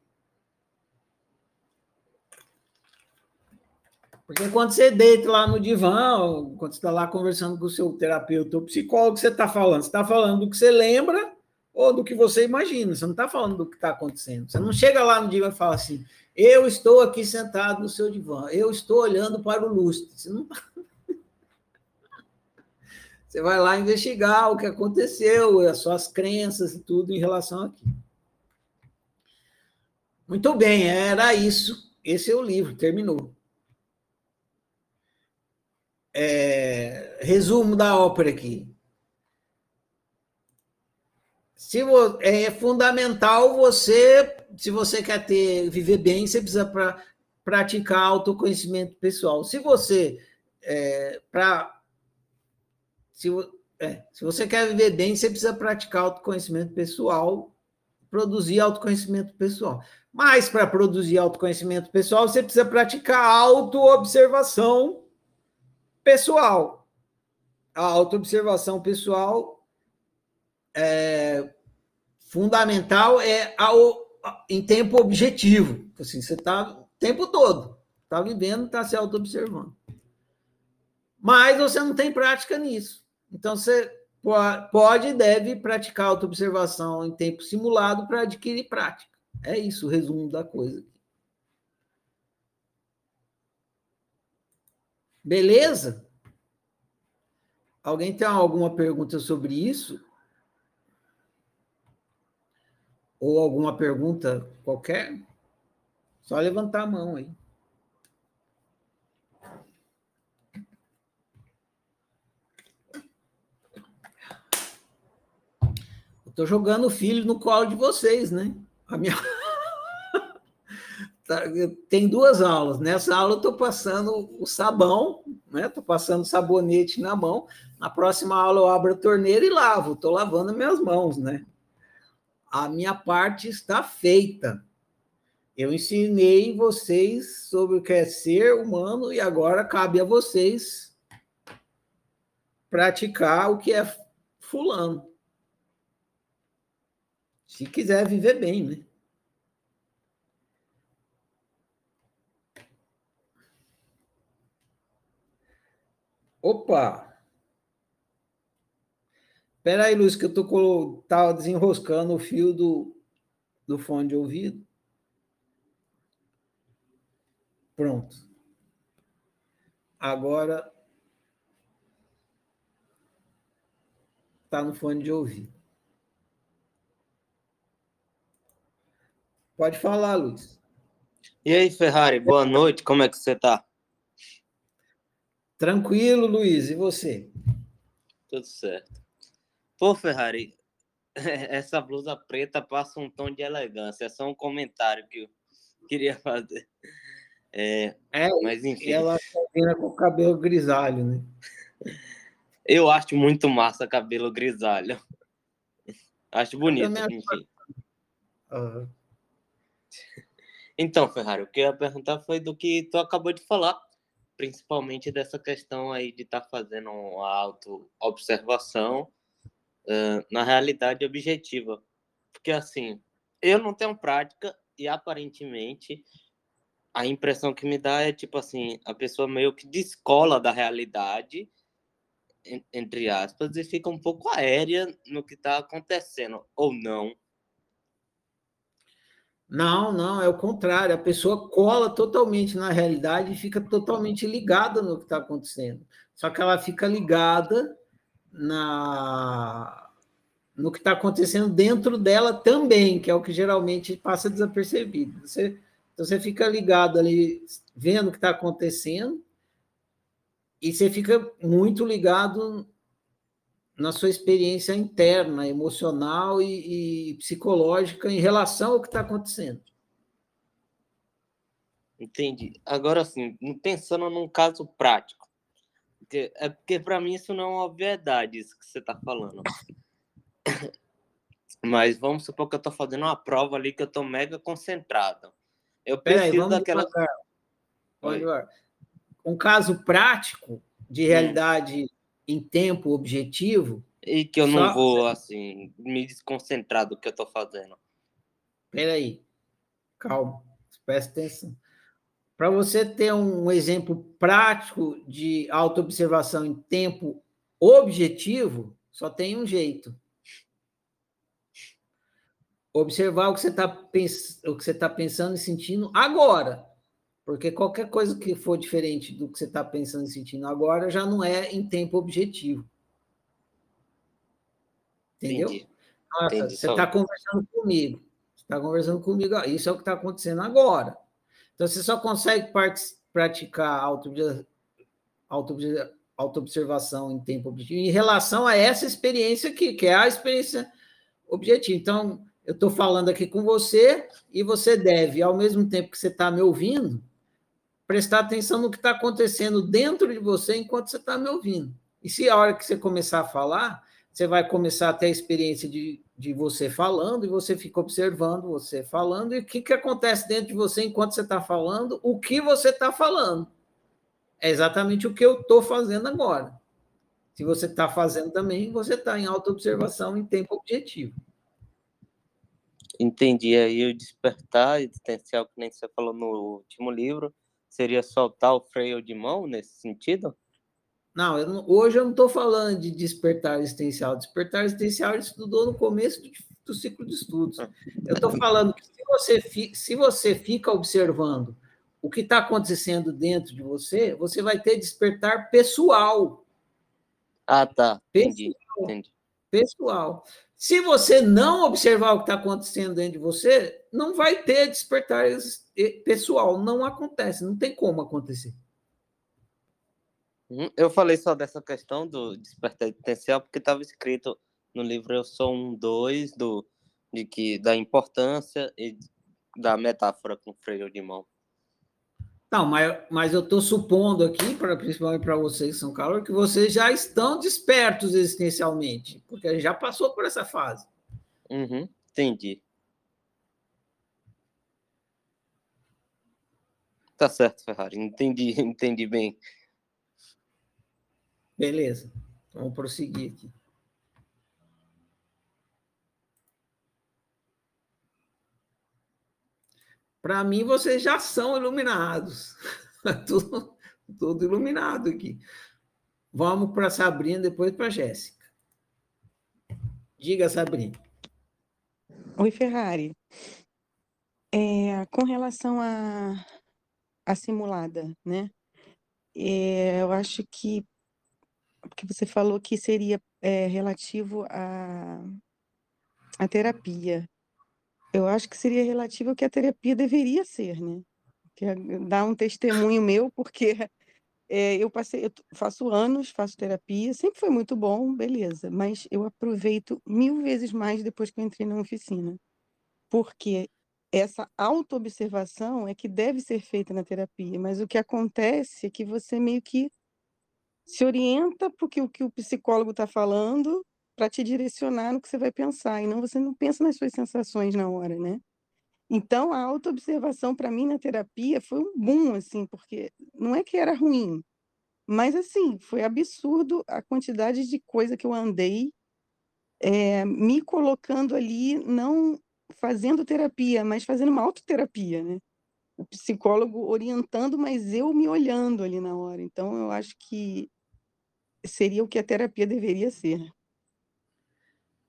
Porque quando você deita lá no divã, quando você está lá conversando com o seu terapeuta ou psicólogo, você está falando? Você está falando do que você lembra ou do que você imagina. Você não está falando do que está acontecendo. Você não chega lá no divã e fala assim: eu estou aqui sentado no seu divã, eu estou olhando para o lustre. Você não está você vai lá investigar o que aconteceu, as suas crenças e tudo em relação aqui. Muito bem, era isso. Esse é o livro, terminou. É, resumo da ópera aqui. Se é fundamental você, se você quer ter viver bem, você precisa pra, praticar autoconhecimento pessoal. Se você é, para se, é, se você quer viver bem, você precisa praticar autoconhecimento pessoal, produzir autoconhecimento pessoal. Mas para produzir autoconhecimento pessoal, você precisa praticar autoobservação pessoal. A autoobservação pessoal é, fundamental é ao, em tempo objetivo. Assim, você está o tempo todo, está vivendo, está se auto-observando. Mas você não tem prática nisso. Então, você pode e deve praticar auto-observação em tempo simulado para adquirir prática. É isso o resumo da coisa. Beleza? Alguém tem alguma pergunta sobre isso? Ou alguma pergunta qualquer? Só levantar a mão aí. Estou jogando o filho no colo de vocês, né? A minha... (laughs) Tá, tem duas aulas. Nessa aula eu estou passando o sabão, né? Estou passando sabonete na mão. Na próxima aula eu abro a torneira e lavo. Estou lavando minhas mãos, né? A minha parte está feita. Eu ensinei vocês sobre o que é ser humano e agora cabe a vocês praticar o que é fulano. Se quiser viver bem, né? Opa! Espera aí, Lúcio, que eu tô tava desenroscando o fio do, do fone de ouvido. Pronto. Agora está no fone de ouvido. Pode falar, Luiz. E aí, Ferrari, boa noite, como é que você está? Tranquilo, Luiz, e você? Tudo certo. Pô, Ferrari, (laughs) essa blusa preta passa um tom de elegância, é só um comentário que eu queria fazer. É, é mas enfim. ela combina com o cabelo grisalho, né? Eu acho muito massa cabelo grisalho. (laughs) Acho bonito, enfim. Uhum. Então, Ferrari, o que eu ia perguntar foi do que tu acabou de falar, principalmente dessa questão aí de estar tá fazendo uma auto-observação uh, na realidade objetiva. Porque, assim, eu não tenho prática e, aparentemente, a impressão que me dá é, tipo assim, a pessoa meio que descola da realidade, entre aspas, e fica um pouco aérea no que está acontecendo, ou não. Não, não, é o contrário. A pessoa cola totalmente na realidade e fica totalmente ligada no que está acontecendo. Só que ela fica ligada na no que está acontecendo dentro dela também, que é o que geralmente passa desapercebido. Você, então você fica ligado ali, vendo o que está acontecendo, e você fica muito ligado na sua experiência interna, emocional e, e psicológica em relação ao que está acontecendo. Entendi. Agora, assim, pensando num caso prático, é porque para mim isso não é uma obviedade, isso que você está falando. (coughs) Mas vamos supor que eu estou fazendo uma prova ali que eu estou mega concentrado. Eu preciso aí, daquela. Um caso prático de hum. realidade em tempo objetivo. E que eu não só... vou, assim, me desconcentrar do que eu estou fazendo. Peraí, calma, presta atenção. Para você ter um exemplo prático de autoobservação em tempo objetivo, só tem um jeito. Observar o que você está pens... tá pensando e sentindo agora. Porque qualquer coisa que for diferente do que você está pensando e sentindo agora já não é em tempo objetivo. Entendeu? Entendi. Nossa, Entendi, você está conversando comigo. Você está conversando comigo. Isso é o que está acontecendo agora. Então, você só consegue praticar auto-observação em tempo objetivo em relação a essa experiência aqui, que é a experiência objetiva. Então, eu estou falando aqui com você e você deve, ao mesmo tempo que você está me ouvindo, prestar atenção no que está acontecendo dentro de você enquanto você está me ouvindo. E se a hora que você começar a falar, você vai começar a ter a experiência de, de você falando, e você fica observando você falando, e o que, que acontece dentro de você enquanto você está falando, o que você está falando. É exatamente o que eu estou fazendo agora. Se você está fazendo também, você está em auto-observação em tempo objetivo. Entendi. Aí o despertar existencial, que nem você falou no último livro, seria soltar o freio de mão nesse sentido? Não, eu não hoje eu não estou falando de despertar existencial. Despertar existencial ele estudou no começo do, do ciclo de estudos. Eu estou falando que se você, se você fica observando o que está acontecendo dentro de você, você vai ter despertar pessoal. Ah, tá. Entendi. Pessoal. Entendi. pessoal. Se você não observar o que está acontecendo dentro de você, não vai ter despertar pessoal. Não acontece, não tem como acontecer. Uhum. Eu falei só dessa questão do despertar potencial porque estava escrito no livro Eu Sou um Dois, do, de que, da importância e da metáfora com freio de mão. Não, mas, mas eu estou supondo aqui, pra, principalmente para vocês que são calor, que vocês já estão despertos existencialmente, porque a gente já passou por essa fase. Uhum, entendi. Tá certo, Ferrari. Entendi, (laughs) entendi bem. Beleza. Vamos prosseguir aqui. Para mim, vocês já são iluminados. (laughs) tudo, tudo iluminado aqui. Vamos para a Sabrina, depois para a Jéssica. Diga, Sabrina. Oi, Ferrari. É, com relação à a, a, simulada, né? É, eu acho que porque você falou que seria é, relativo à, à terapia. Eu acho que seria relativo ao que a terapia deveria ser, né? Que é dar um testemunho meu, porque é, (laughs) eu passei, eu faço anos, faço terapia, sempre foi muito bom, beleza, mas eu aproveito mil vezes mais depois que eu entrei na oficina, porque essa autoobservação é que deve ser feita na terapia, mas o que acontece é que você meio que se orienta porque o que o psicólogo está falando para te direcionar no que você vai pensar, e não você não pensa nas suas sensações na hora, né? Então, a autoobservação para mim na terapia foi um boom, assim, porque não é que era ruim, mas, assim, foi absurdo a quantidade de coisa que eu andei é, me colocando ali, não fazendo terapia, mas fazendo uma autoterapia, né? O psicólogo orientando, mas eu me olhando ali na hora. Então, eu acho que seria o que a terapia deveria ser.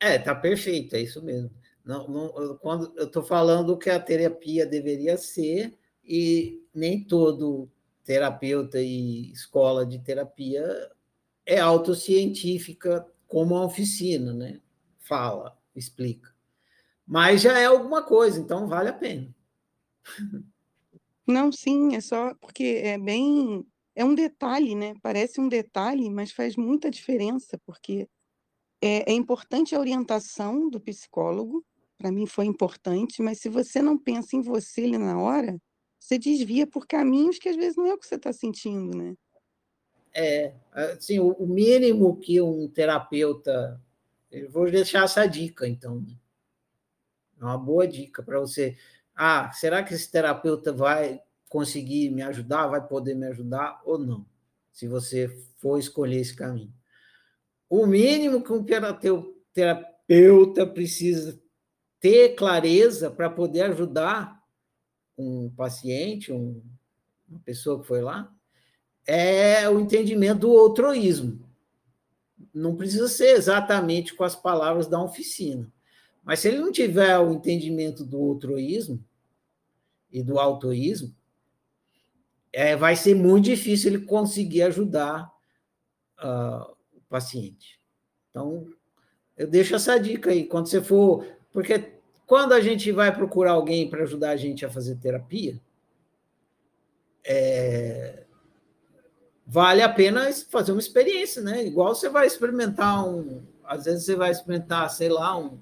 É, tá perfeito, é isso mesmo. Não, não, quando eu estou falando que a terapia deveria ser, e nem todo terapeuta e escola de terapia é autocientífica como a oficina, né? Fala, explica. Mas já é alguma coisa, então vale a pena. Não, sim, é só porque é bem. É um detalhe, né? Parece um detalhe, mas faz muita diferença, porque é, é importante a orientação do psicólogo, para mim foi importante, mas se você não pensa em você ali na hora, você desvia por caminhos que às vezes não é o que você está sentindo, né? É, assim, o mínimo que um terapeuta. Eu vou deixar essa dica, então. Né? É uma boa dica para você. Ah, será que esse terapeuta vai conseguir me ajudar, vai poder me ajudar ou não? Se você for escolher esse caminho. O mínimo que um terapeuta precisa ter clareza para poder ajudar um paciente, um, uma pessoa que foi lá, é o entendimento do outroísmo. Não precisa ser exatamente com as palavras da oficina. Mas se ele não tiver o entendimento do outroísmo e do autoísmo, é, vai ser muito difícil ele conseguir ajudar uh, paciente. Então, eu deixo essa dica aí, quando você for. Porque quando a gente vai procurar alguém para ajudar a gente a fazer terapia, é, vale a pena fazer uma experiência, né? Igual você vai experimentar um. Às vezes você vai experimentar, sei lá, um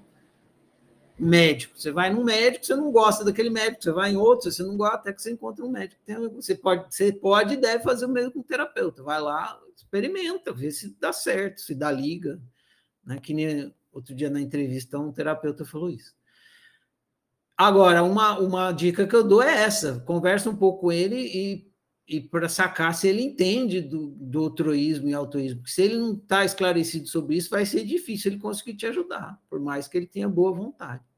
médico. Você vai num médico, você não gosta daquele médico, você vai em outro, você não gosta, até que você encontra um médico. Você pode, você pode e deve fazer o mesmo com o terapeuta. Vai lá, experimenta, vê se dá certo, se dá liga. Né? Que nem outro dia na entrevista um terapeuta falou isso. Agora, uma, uma dica que eu dou é essa: conversa um pouco com ele e, e para sacar se ele entende do, do altruísmo e autoísmo. Porque se ele não está esclarecido sobre isso, vai ser difícil ele conseguir te ajudar, por mais que ele tenha boa vontade.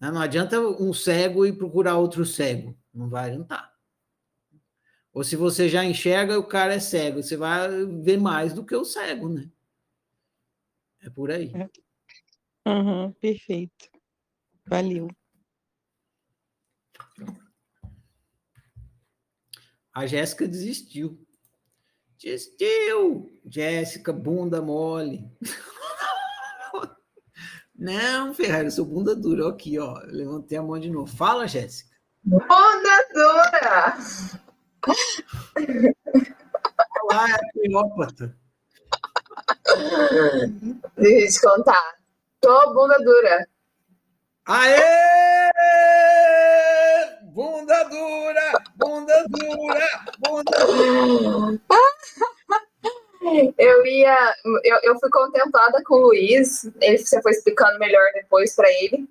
Não adianta um cego ir procurar outro cego, não vai adiantar. Ou se você já enxerga o cara é cego, você vai ver mais do que o cego, né? É por aí. Uhum, perfeito. Valeu. A Jéssica desistiu. Desistiu! Jéssica, bunda mole. (laughs) Não, Ferrari, eu sou bunda dura. Aqui, ó. Levantei a mão de novo. Fala, Jéssica. Bunda dura! Olá, é Cleópatra. Deixa eu te contar. Tô bunda dura. Aê! Bunda dura! Bunda dura! Bunda dura! (laughs) Eu ia. Eu, eu fui contemplada com o Luiz. Ele você foi explicando melhor depois para ele.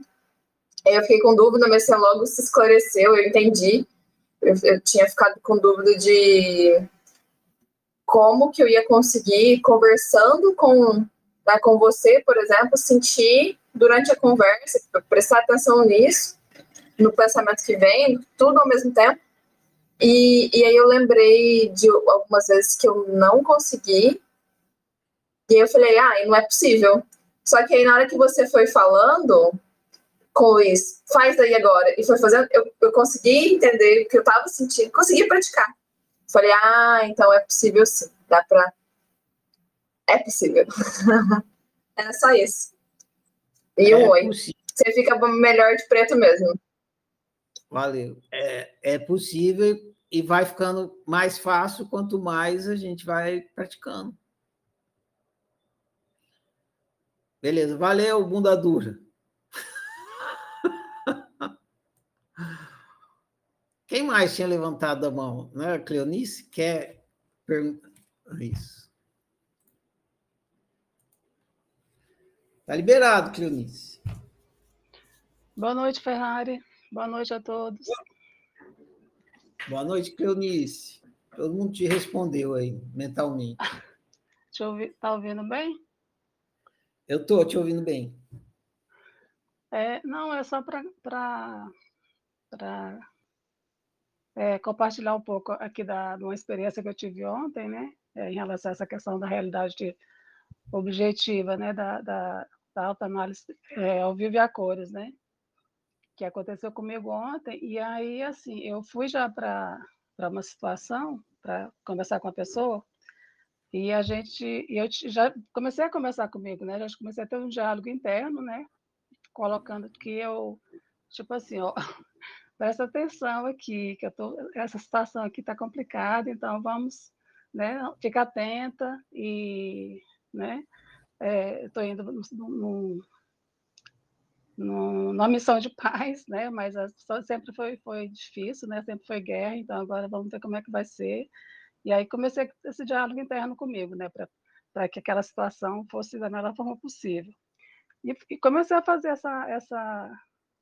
Eu fiquei com dúvida, mas você logo se esclareceu, eu entendi. Eu, eu tinha ficado com dúvida de como que eu ia conseguir, conversando com, né, com você, por exemplo, sentir durante a conversa, prestar atenção nisso, no pensamento que vem, tudo ao mesmo tempo. E, e aí eu lembrei de algumas vezes que eu não consegui, e aí eu falei, ah, não é possível. Só que aí na hora que você foi falando, com o Luiz, faz daí agora. E foi fazendo, eu, eu consegui entender o que eu estava sentindo, consegui praticar. Falei, ah, então é possível sim, dá pra. É possível. (laughs) é só isso. E um é oi. Possível. Você fica melhor de preto mesmo. Valeu. É, é possível e vai ficando mais fácil quanto mais a gente vai praticando. Beleza, valeu, bunda dura. (laughs) Quem mais tinha levantado a mão? Não era Cleonice? Quer perguntar? Isso. Está liberado, Cleonice. Boa noite, Ferrari. Boa noite a todos. Noite, Cleonice. Todo mundo te respondeu aí, mentalmente. Eu ouvir. Tá ouvindo bem? Eu estou te ouvindo bem. É, não, é só para é, compartilhar um pouco aqui da, de uma experiência que eu tive ontem, né? É, em relação a essa questão da realidade objetiva, né? Da, da, da autoanálise é, ao vivo e a cores, né? Que aconteceu comigo ontem. E aí, assim, eu fui já para uma situação, para conversar com a pessoa, e a gente, eu já comecei a conversar comigo, né? Já comecei a ter um diálogo interno, né? Colocando que eu, tipo assim, ó, (laughs) presta atenção aqui, que eu tô, essa situação aqui está complicada, então vamos né, ficar atenta e né, é, estou indo num, numa missão de paz, né, mas a, sempre foi, foi difícil, né, sempre foi guerra, então agora vamos ver como é que vai ser. E aí comecei esse diálogo interno comigo, né, para que aquela situação fosse da melhor forma possível. E, e comecei a fazer essa, essa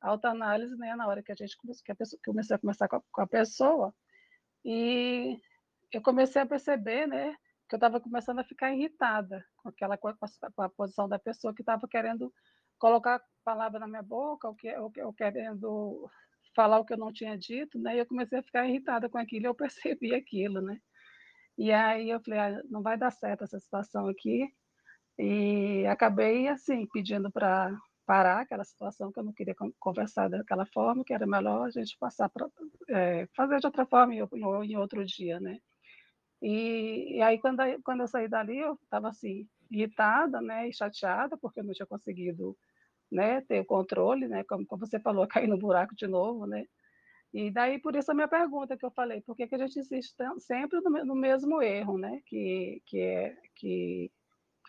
autoanálise, né, na hora que a gente começou, que a pessoa, comecei a conversar com com a pessoa, e eu comecei a perceber, né, que eu estava começando a ficar irritada com aquela com a, com a posição da pessoa que estava querendo colocar palavra na minha boca, ou, que, ou, ou querendo falar o que eu não tinha dito, né? E eu comecei a ficar irritada com aquilo, eu (laughs) percebi aquilo, né? E aí eu falei, ah, não vai dar certo essa situação aqui, e acabei assim pedindo para parar aquela situação que eu não queria conversar daquela forma, que era melhor a gente passar para é, fazer de outra forma em, em outro dia, né? E, e, aí quando, quando eu saí dali eu estava assim irritada, né, e chateada porque eu não tinha conseguido, né, ter o controle, né, como, como você falou, (laughs) cair no buraco de novo, né? E daí por isso a minha pergunta que eu falei, por que, que a gente insiste sempre no, no mesmo erro, né? Que que é que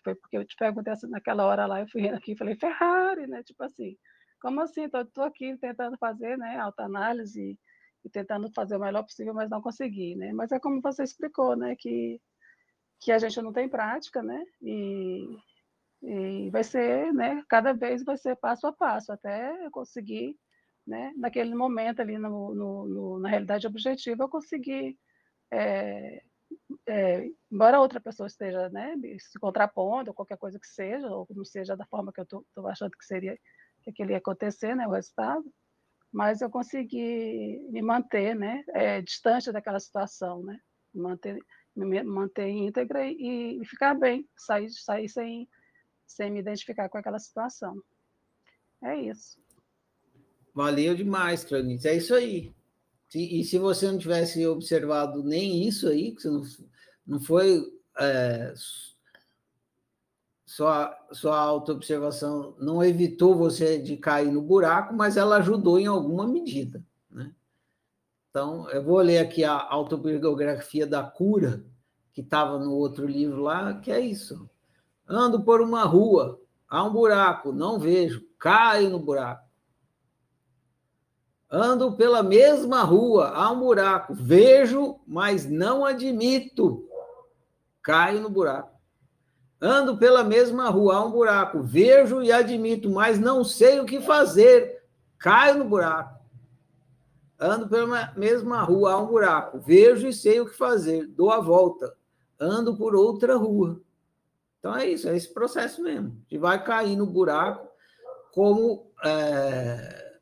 foi porque eu te perguntei assim, naquela hora lá, eu fui aqui e falei, Ferrari, né? Tipo assim, como assim? Estou aqui tentando fazer né, autoanálise e tentando fazer o melhor possível, mas não consegui, né? Mas é como você explicou, né? Que, que a gente não tem prática, né? E, e vai ser, né? Cada vez vai ser passo a passo, até eu conseguir, né? Naquele momento ali, no, no, no na realidade objetiva, eu conseguir é, é, embora outra pessoa esteja né, se contrapondo, ou qualquer coisa que seja, ou não seja da forma que eu estou achando que seria que, ele ia acontecer, né, o resultado, mas eu consegui me manter, né, é, distante daquela situação, né, manter, me manter íntegra e, e ficar bem, sair, sair sem, sem me identificar com aquela situação. É isso. Valeu demais, Clarice. É isso aí. E, e se você não tivesse observado nem isso aí, que você não, não foi é, sua, sua autoobservação não evitou você de cair no buraco, mas ela ajudou em alguma medida. Né? Então, eu vou ler aqui a autobiografia da cura, que estava no outro livro lá, que é isso. Ando por uma rua, há um buraco, não vejo, caio no buraco. Ando pela mesma rua, há um buraco, vejo, mas não admito, caio no buraco. Ando pela mesma rua, há um buraco, vejo e admito, mas não sei o que fazer, caio no buraco. Ando pela mesma rua, há um buraco, vejo e sei o que fazer, dou a volta, ando por outra rua. Então é isso, é esse processo mesmo. Gente vai cair no buraco como é,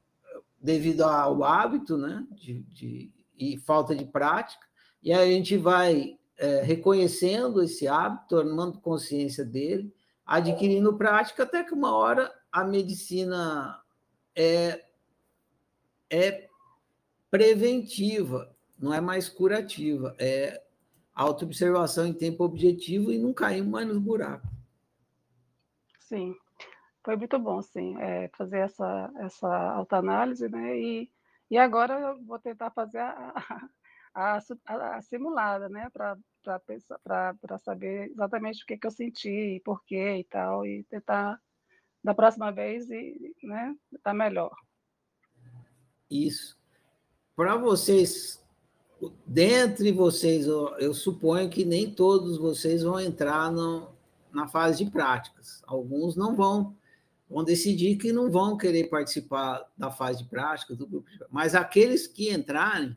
devido ao hábito, né, de, de, e falta de prática, e aí a gente vai é, reconhecendo esse hábito, tomando consciência dele, adquirindo prática, até que uma hora a medicina é, é preventiva, não é mais curativa, é autoobservação em tempo objetivo e não caímos mais nos buracos. Sim, foi muito bom, sim, é, fazer essa, essa autoanálise, né? E, e agora eu vou tentar fazer a, a, a, a simulada, né? Para saber exatamente o que, que eu senti, por quê e tal, e tentar da próxima vez e né, tá melhor. Isso. Para vocês dentre vocês, eu, eu, suponho que nem todos vocês vão entrar no, na fase de práticas. Alguns não vão, vão decidir que não vão querer participar da fase de práticas do grupo. Mas aqueles que entrarem,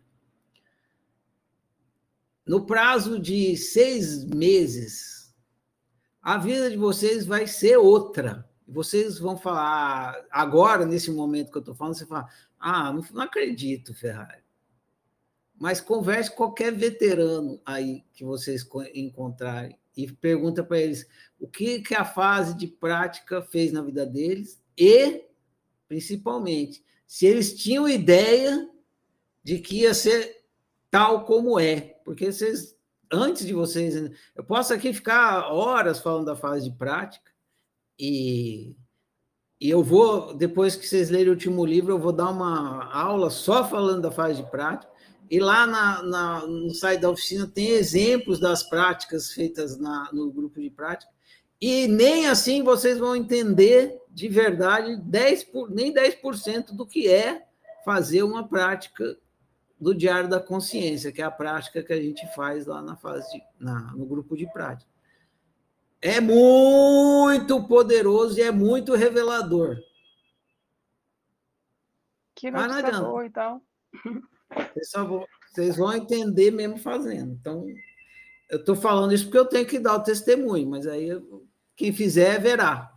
no prazo de seis meses, a vida de vocês vai ser outra. Vocês vão falar, agora, nesse momento que eu estou falando, você fala, ah, não, não acredito, Ferrari mas converse com qualquer veterano aí que vocês encontrarem e pergunta para eles o que, que a fase de prática fez na vida deles e, principalmente, se eles tinham ideia de que ia ser tal como é, porque vocês antes de vocês, eu posso aqui ficar horas falando da fase de prática e e eu vou, depois que vocês lerem o último livro, eu vou dar uma aula só falando da fase de prática, e lá na, na, no site da oficina tem exemplos das práticas feitas na, no grupo de prática. E nem assim vocês vão entender de verdade 10 por, nem 10% do que é fazer uma prática do Diário da Consciência, que é a prática que a gente faz lá na fase de, na, no grupo de prática. É muito poderoso e é muito revelador. Que não ah, então. (laughs) Vocês, vão, vocês vão entender mesmo fazendo. Então, eu estou falando isso porque eu tenho que dar o testemunho, mas aí quem fizer verá.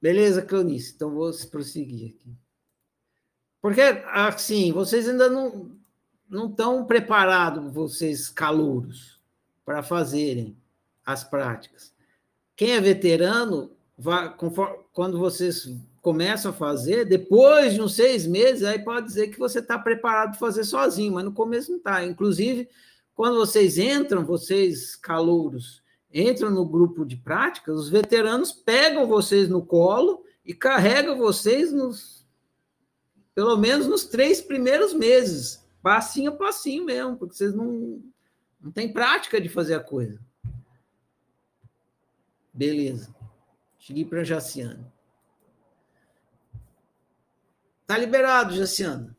Beleza, Cleonice? Então vou prosseguir aqui. Porque, assim, vocês ainda não não estão preparados, vocês calouros, para fazerem as práticas. Quem é veterano, vai, conforme, quando vocês começa a fazer, depois de uns seis meses, aí pode dizer que você está preparado para fazer sozinho, mas no começo não está. Inclusive, quando vocês entram, vocês calouros, entram no grupo de práticas, os veteranos pegam vocês no colo e carregam vocês nos, pelo menos nos três primeiros meses, passinho a passinho mesmo, porque vocês não, não têm prática de fazer a coisa. Beleza. Cheguei para Jaciane. Está liberado, Jaciana.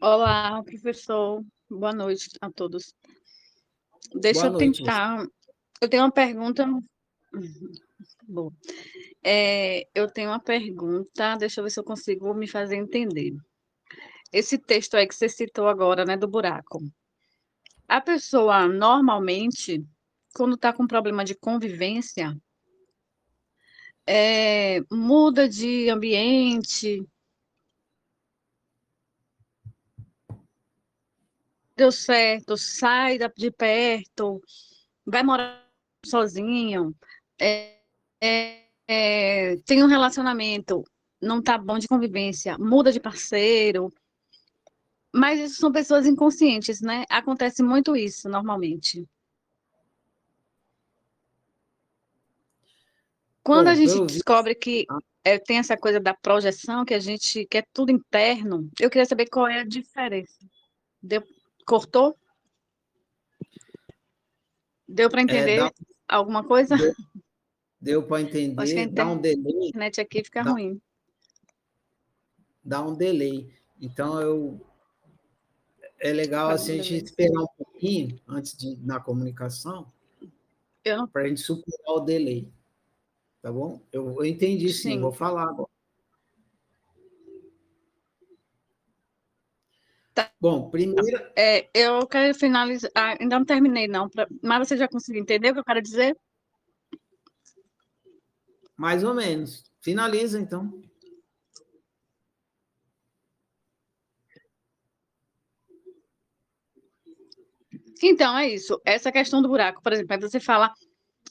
Olá, professor. Boa noite a todos. Deixa Boa eu noite, tentar. Eu tenho uma pergunta. (laughs) Bom, é, eu tenho uma pergunta. Deixa eu ver se eu consigo me fazer entender. esse texto aí que você citou agora, né, do buraco. A pessoa, normalmente, quando está com problema de convivência, é, muda de ambiente, deu certo, sai de perto, vai morar sozinho, é, é, é, tem um relacionamento, não tá bom de convivência, muda de parceiro, mas isso são pessoas inconscientes, né? Acontece muito isso, normalmente. Quando Bom, a gente descobre que é, tem essa coisa da projeção, que a gente quer tudo interno, eu queria saber qual é a diferença. Deu, cortou? Deu para entender é, dá, alguma coisa? Deu, (laughs) deu para entender, Acho que dá um delay. A internet aqui fica dá, ruim. Dá um delay. Então, eu é legal assim, a gente esperar um pouquinho antes de na comunicação para a gente superar o delay. Tá bom? Eu, eu entendi sim, sim, vou falar agora. Tá. Bom, primeiro. É, eu quero finalizar. Ah, ainda não terminei, não. Pra... Mas você já conseguiu entender o que eu quero dizer? Mais ou menos. Finaliza, então. Então, é isso. Essa questão do buraco, por exemplo, aí você fala,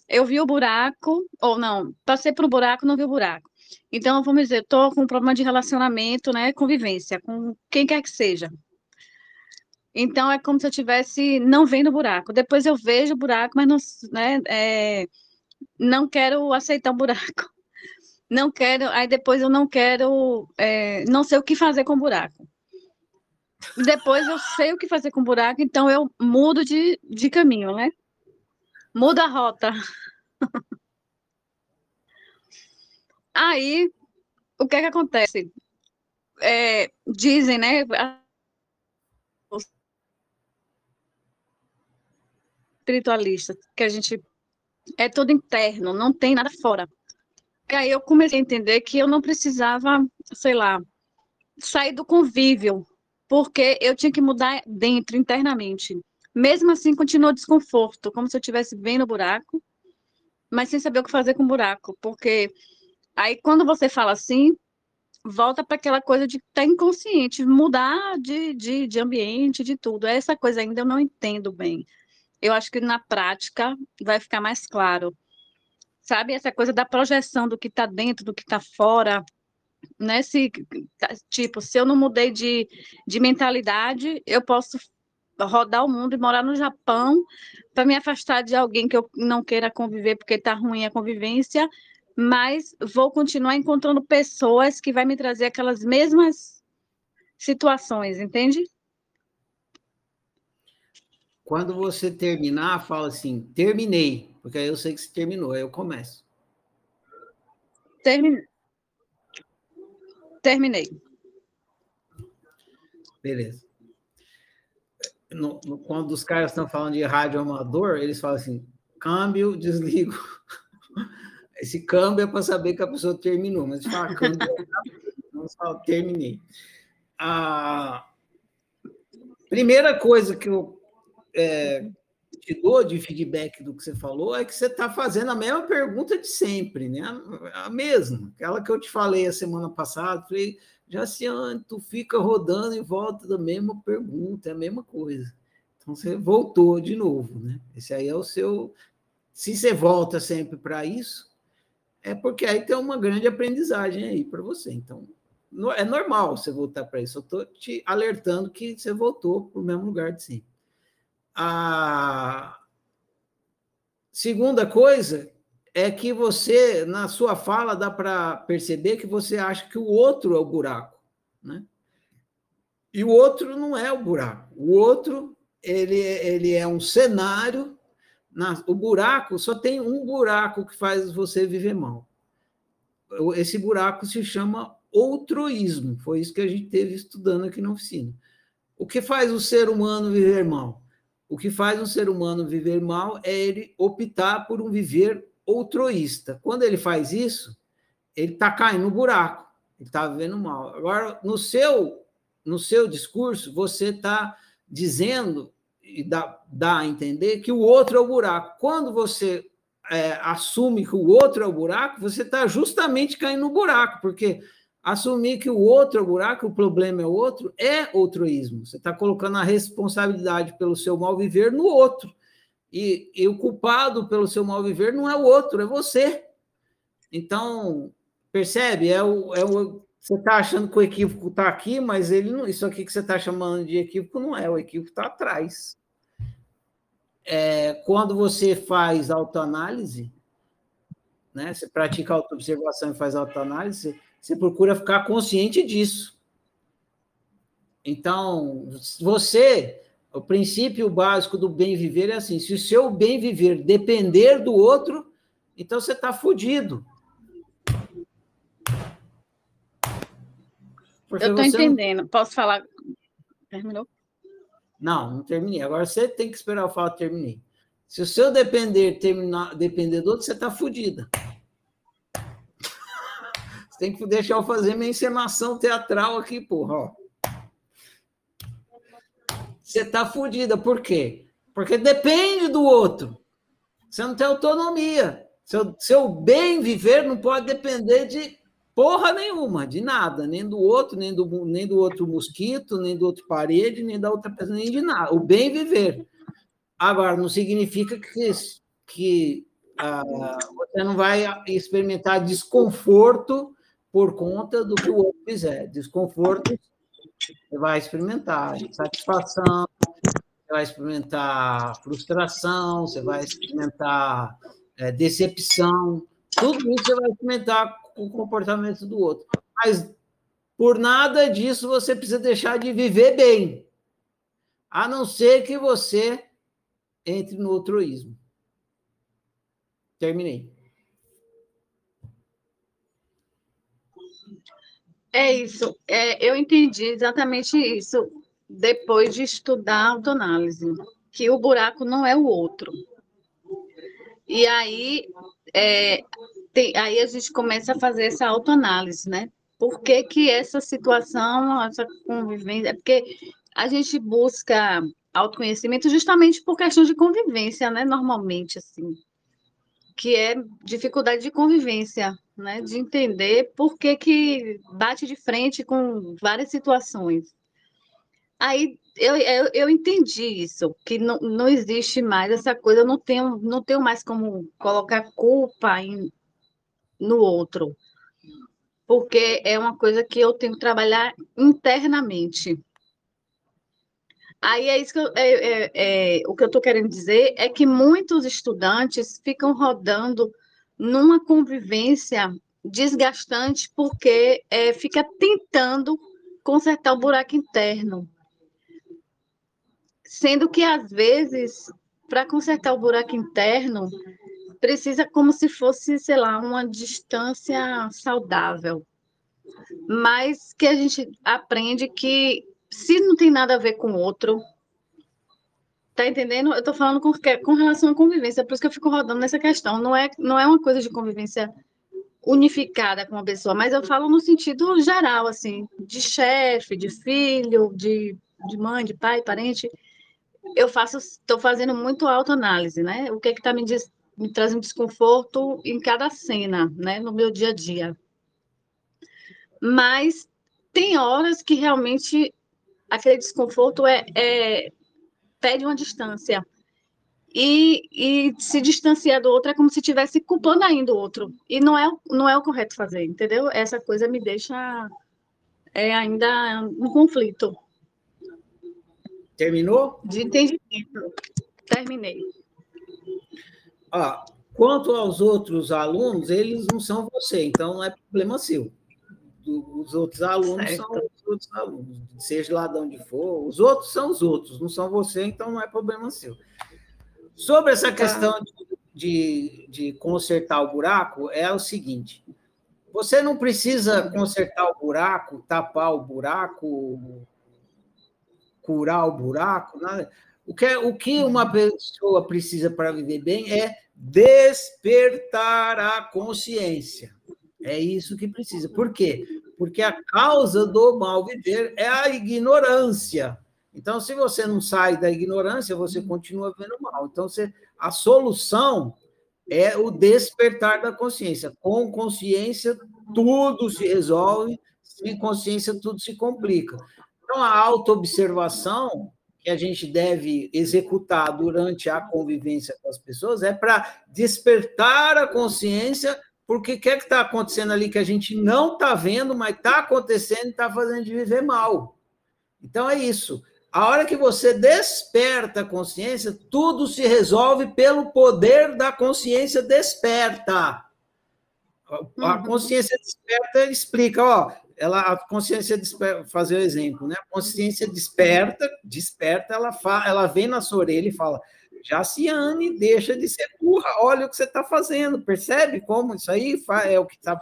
eu vi o buraco, ou não, passei por um buraco, não vi o buraco. Então, vamos dizer, estou com um problema de relacionamento, né, convivência, com quem quer que seja. Então, é como se eu tivesse não vendo o buraco. Depois eu vejo o buraco, mas não, né, é, não quero aceitar o buraco. Não quero, aí depois eu não quero, é, não sei o que fazer com o buraco. Depois eu sei o que fazer com buraco, então eu mudo de, de caminho, né? Muda a rota. Aí, o que é que acontece? É, dizem, né? Espiritualista, que a gente é tudo interno, não tem nada fora. E aí eu comecei a entender que eu não precisava, sei lá, sair do convívio porque eu tinha que mudar dentro, internamente. Mesmo assim, continuou desconforto, como se eu estivesse vendo o buraco, mas sem saber o que fazer com o buraco, porque aí quando você fala assim, volta para aquela coisa de estar tá inconsciente, mudar de, de, de ambiente, de tudo. Essa coisa ainda eu não entendo bem. Eu acho que na prática vai ficar mais claro. Sabe, essa coisa da projeção do que está dentro, do que está fora, né? Se, tipo, se eu não mudei de, de mentalidade, eu posso rodar o mundo e morar no Japão para me afastar de alguém que eu não queira conviver porque está ruim a convivência, mas vou continuar encontrando pessoas que vai me trazer aquelas mesmas situações, entende? Quando você terminar, fala assim, terminei, porque aí eu sei que você terminou, aí eu começo. Terminei. Terminei. Beleza. No, no, quando os caras estão falando de rádio amador, eles falam assim: câmbio, desligo. (laughs) Esse câmbio é para saber que a pessoa terminou, mas fala câmbio, não fala terminei. A primeira coisa que eu é, te dou de feedback do que você falou é que você está fazendo a mesma pergunta de sempre, né? A mesma, aquela que eu te falei a semana passada, falei, Jaciane, tu fica rodando em volta da mesma pergunta, é a mesma coisa. Então você voltou de novo, né? Esse aí é o seu. Se você volta sempre para isso, é porque aí tem uma grande aprendizagem aí para você. Então, é normal você voltar para isso. Eu estou te alertando que você voltou para o mesmo lugar de sempre. A segunda coisa é que você, na sua fala, dá para perceber que você acha que o outro é o buraco, né? E o outro não é o buraco. O outro, ele, ele é um cenário. Na, o buraco só tem um buraco que faz você viver mal. Esse buraco se chama outroísmo. Foi isso que a gente teve estudando aqui na oficina. O que faz o ser humano viver mal? O que faz um ser humano viver mal é ele optar por um viver outroísta. Quando ele faz isso, ele está caindo no buraco, ele está vivendo mal. Agora, no seu no seu discurso, você está dizendo e dá, dá a entender que o outro é o buraco. Quando você é, assume que o outro é o buraco, você está justamente caindo no buraco, porque assumir que o outro é o buraco, o problema é o outro, é outroísmo. Você está colocando a responsabilidade pelo seu mal viver no outro. E, e o culpado pelo seu mal viver não é o outro, é você. Então, percebe? É o, é o, você está achando que o equívoco está aqui, mas ele não, isso aqui que você está chamando de equívoco não é, o equívoco está atrás. É, quando você faz autoanálise, né, você pratica autoobservação e faz autoanálise, você procura ficar consciente disso. Então, você, o princípio básico do bem viver é assim: se o seu bem viver depender do outro, então você está fodido. Porque eu estou entendendo. Não... Posso falar? Terminou? Não, não terminei. Agora você tem que esperar eu falar terminei. Se o seu depender terminar, depender do outro, você está fodida. (laughs) Você tem que deixar eu fazer minha encenação teatral aqui, porra. Ó. Você está fodida. Por quê? Porque depende do outro. Você não tem autonomia. Seu, seu bem viver não pode depender de Porra nenhuma, de nada, nem do outro, nem do, nem do outro mosquito, nem do outro parede, nem da outra pessoa, nem de nada. O bem viver. Agora, não significa que, que ah, você não vai experimentar desconforto por conta do que o outro fizer. Desconforto você vai experimentar satisfação, você vai experimentar frustração, você vai experimentar é, decepção, tudo isso você vai experimentar com o comportamento do outro. Mas por nada disso você precisa deixar de viver bem, a não ser que você entre no altruísmo. Terminei. É isso. É, eu entendi exatamente isso depois de estudar autoanálise, que o buraco não é o outro. E aí, é, tem, aí a gente começa a fazer essa autoanálise, né? Por que, que essa situação, essa convivência, é porque a gente busca autoconhecimento justamente por questão de convivência, né? Normalmente, assim, que é dificuldade de convivência, né? De entender por que, que bate de frente com várias situações. Aí eu, eu, eu entendi isso, que não, não existe mais essa coisa, eu não tenho, não tenho mais como colocar culpa em, no outro, porque é uma coisa que eu tenho que trabalhar internamente. Aí é isso que eu, é, é, é, o que eu estou querendo dizer é que muitos estudantes ficam rodando numa convivência desgastante porque é, fica tentando consertar o buraco interno. Sendo que, às vezes, para consertar o buraco interno, precisa como se fosse, sei lá, uma distância saudável. Mas que a gente aprende que se não tem nada a ver com outro, tá entendendo? Eu estou falando com, com relação à convivência, por isso que eu fico rodando nessa questão. Não é, não é uma coisa de convivência unificada com uma pessoa, mas eu falo no sentido geral, assim, de chefe, de filho, de, de mãe, de pai, parente. Eu faço, estou fazendo muito autoanálise, né? O que é que está me, diz, me traz um desconforto em cada cena, né, no meu dia a dia. Mas tem horas que realmente aquele desconforto é, é pede uma distância. E, e, se distanciar do outro é como se estivesse culpando ainda o outro. E não é, não é o correto fazer, entendeu? Essa coisa me deixa é, ainda um conflito. Terminou? De entendimento. Terminei. Ó, quanto aos outros alunos, eles não são você, então não é problema seu. Os outros alunos certo. são os outros alunos, seja lá de onde for, os outros são os outros, não são você, então não é problema seu. Sobre essa questão de, de, de consertar o buraco, é o seguinte: você não precisa consertar o buraco, tapar o buraco, curar o buraco, nada. O que, o que uma pessoa precisa para viver bem é despertar a consciência. É isso que precisa. Por quê? Porque a causa do mal viver é a ignorância. Então, se você não sai da ignorância, você continua vendo mal. Então, você, a solução é o despertar da consciência. Com consciência, tudo se resolve, sem consciência, tudo se complica. Então, a autoobservação que a gente deve executar durante a convivência com as pessoas é para despertar a consciência, porque o que é que está acontecendo ali que a gente não está vendo, mas está acontecendo e está fazendo de viver mal. Então é isso. A hora que você desperta a consciência, tudo se resolve pelo poder da consciência desperta. A uhum. consciência desperta explica, ó, ela, a consciência desperta, fazer o exemplo, né? A consciência desperta, desperta, ela, fa, ela vem na sua orelha e fala: Jaciane, deixa de ser burra, olha o que você está fazendo, percebe como isso aí é o que está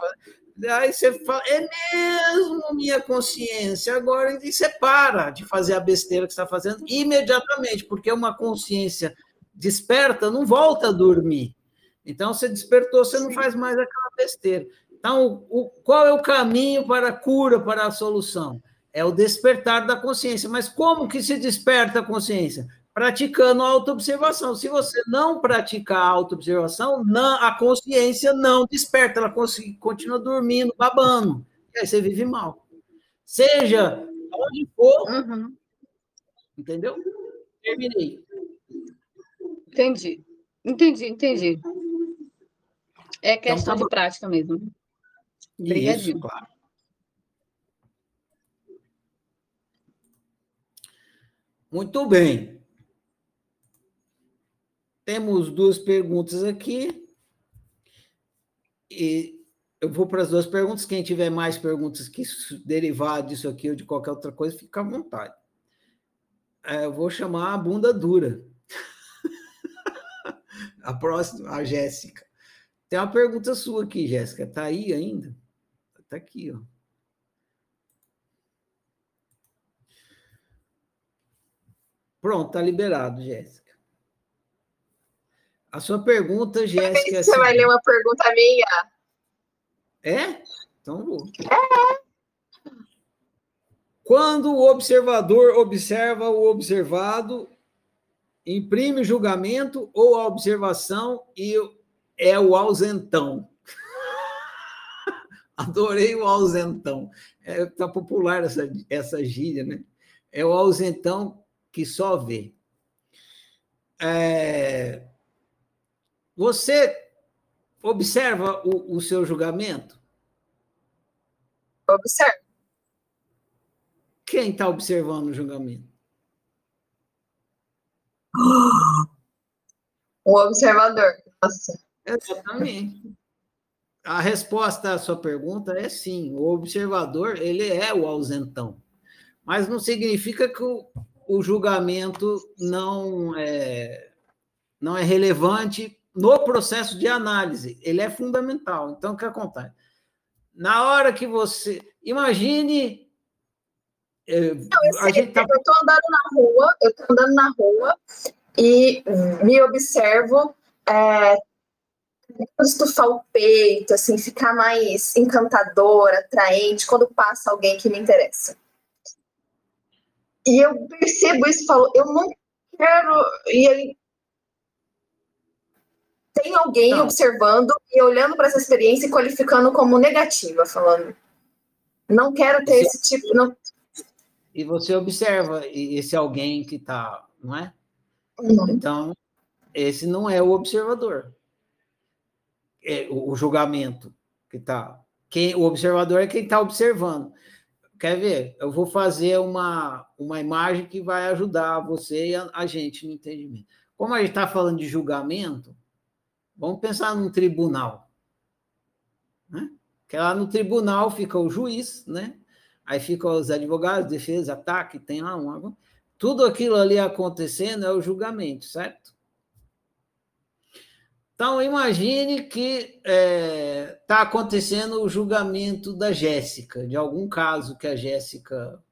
Aí você fala, é mesmo minha consciência, agora você para de fazer a besteira que está fazendo imediatamente, porque uma consciência desperta não volta a dormir. Então, você despertou, você não faz mais aquela besteira. Então, o, qual é o caminho para a cura, para a solução? É o despertar da consciência. Mas como que se desperta a consciência? Praticando autoobservação. Se você não praticar a autoobservação, a consciência não desperta, ela continua dormindo, babando. E aí você vive mal. Seja onde for. Uhum. Entendeu? Terminei. Entendi. Entendi, entendi. É questão então, tá de prática mesmo. Obrigadinho. Isso, claro. Muito bem. Temos duas perguntas aqui. E eu vou para as duas perguntas. Quem tiver mais perguntas que derivar disso aqui ou de qualquer outra coisa, fica à vontade. É, eu vou chamar a bunda dura. (laughs) a próxima, a Jéssica. Tem uma pergunta sua aqui, Jéssica. Está aí ainda? Está aqui, ó. Pronto, está liberado, Jéssica. A sua pergunta, Jéssica. É você vai ler uma pergunta minha? É? Então vou. É. Quando o observador observa o observado, imprime julgamento ou a observação e é o ausentão. (laughs) Adorei o ausentão. Está é, tá popular essa, essa gíria, né? É o ausentão que só vê. É, você observa o, o seu julgamento? Observo. Quem está observando o julgamento? O observador. Nossa. Exatamente. A resposta à sua pergunta é sim. O observador ele é o ausentão, mas não significa que o, o julgamento não é, não é relevante no processo de análise. Ele é fundamental. Então, o que acontece? Na hora que você. Imagine. É, não, eu, sei, tá... eu estou andando na rua, eu estou andando na rua e me observo é, estufar o peito, assim, ficar mais encantadora, atraente, quando passa alguém que me interessa. E eu percebo isso e falo, eu não quero. E aí tem alguém não. observando e olhando para essa experiência e qualificando como negativa, falando, não quero ter você... esse tipo. Não... E você observa esse alguém que está, não é? Uhum. Então, esse não é o observador é, o, julgamento que está. Quem, o observador é quem está observando. Quer ver? Eu vou fazer uma, uma imagem que vai ajudar você e a, a gente no entendimento. Como a gente está falando de julgamento, vamos pensar num tribunal. Né? Que lá no tribunal fica o juiz, né? Aí ficam os advogados, defesa, ataque, tem lá um. Tudo aquilo ali acontecendo é o julgamento, certo? Então, imagine que está é, tá acontecendo o julgamento da Jéssica, de algum caso que a Jéssica.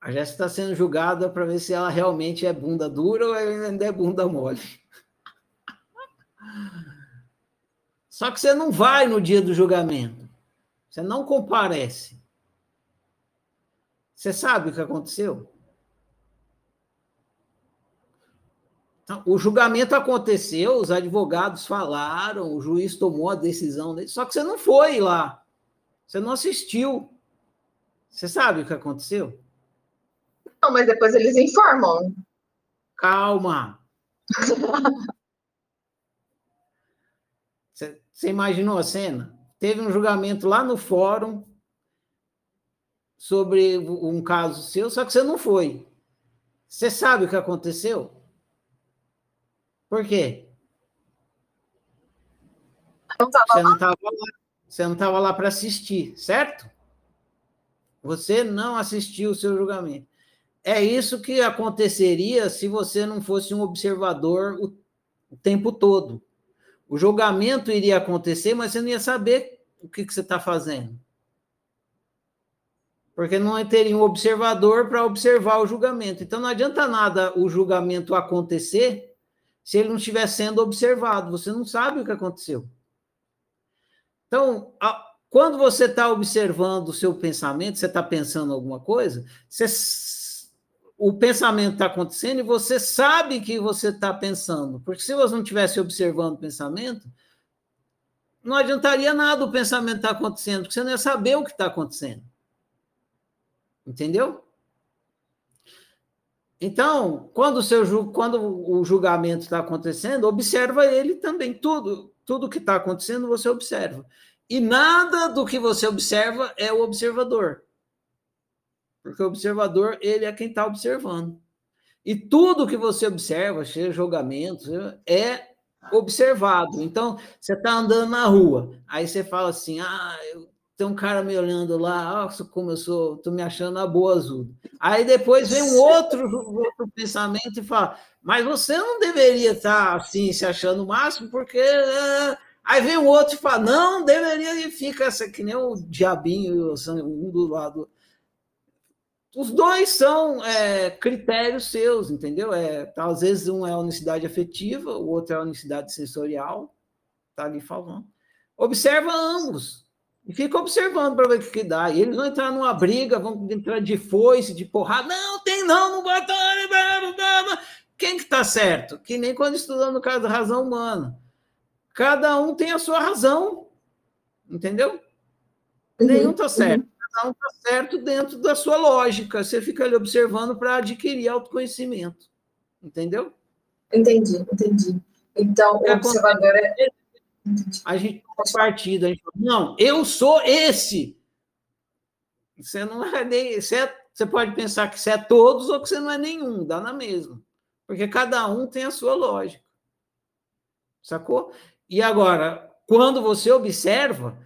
A Jéssica está sendo julgada para ver se ela realmente é bunda dura ou ainda é bunda mole. Só que você não vai no dia do julgamento. Você não comparece. Você sabe o que aconteceu? Então, o julgamento aconteceu, os advogados falaram, o juiz tomou a decisão, só que você não foi lá. Você não assistiu. Você sabe o que aconteceu? Não, mas depois eles informam. Calma. (laughs) você, imaginou a cena? Teve um julgamento lá no fórum sobre um caso seu, só que você não foi. Você sabe o que aconteceu? Por quê? Não você não estava lá, você não estava lá para assistir, certo? Você não assistiu o seu julgamento. É isso que aconteceria se você não fosse um observador o tempo todo. O julgamento iria acontecer, mas você não ia saber o que, que você está fazendo. Porque não teria um observador para observar o julgamento. Então não adianta nada o julgamento acontecer se ele não estiver sendo observado. Você não sabe o que aconteceu. Então, a, quando você está observando o seu pensamento, você está pensando alguma coisa, você, o pensamento está acontecendo e você sabe que você está pensando. Porque se você não estivesse observando o pensamento, não adiantaria nada o pensamento estar tá acontecendo, porque você não ia saber o que está acontecendo. Entendeu? Então, quando o, seu, quando o julgamento está acontecendo, observa ele também. Tudo, tudo que está acontecendo, você observa. E nada do que você observa é o observador. Porque o observador, ele é quem está observando. E tudo que você observa, seja julgamento, é observado. Então, você está andando na rua, aí você fala assim: ah, eu tem um cara me olhando lá, oh, como eu sou, tô me achando a boa azul. Aí depois vem um outro, (laughs) outro pensamento e fala, mas você não deveria estar assim, se achando o máximo, porque. Eh, aí vem o outro e fala, não, deveria, e fica essa, que nem o diabinho, um do lado. Os dois são é, critérios seus, entendeu? É, tá, às vezes um é a unicidade afetiva, o outro é a unicidade sensorial, tá ali falando. Observa ambos. E fica observando para ver o que, dá. E eles vão entrar numa briga, vão entrar de foice, de porrada. Não, tem não, não bota. Quem que está certo? Que nem quando estudando no caso da razão humana. Cada um tem a sua razão. Entendeu? Uhum, Nenhum está certo. Uhum. Um está certo dentro da sua lógica. Você fica ali observando para adquirir autoconhecimento. Entendeu? Entendi, entendi. Então, o observador é a gente faz partido, a gente fala, não, eu sou esse. Você não é nem. Você, é, você pode pensar que você é todos ou que você não é nenhum, dá na mesma. Porque cada um tem a sua lógica. Sacou? E agora, quando você observa,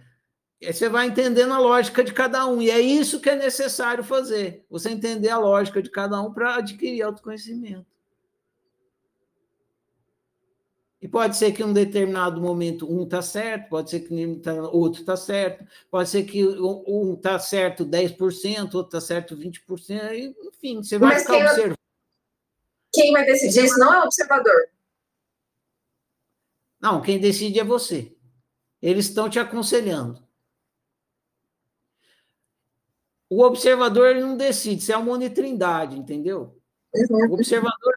você vai entendendo a lógica de cada um. E é isso que é necessário fazer. Você entender a lógica de cada um para adquirir autoconhecimento. E pode ser que em um determinado momento um está certo, pode ser que outro está certo, pode ser que um está certo 10%, outro está certo 20%, enfim, você vai Mas ficar quem, observando. Quem vai decidir isso não é o observador. Não, quem decide é você. Eles estão te aconselhando. O observador ele não decide, isso é uma unitrindade, entendeu? Uhum. O observador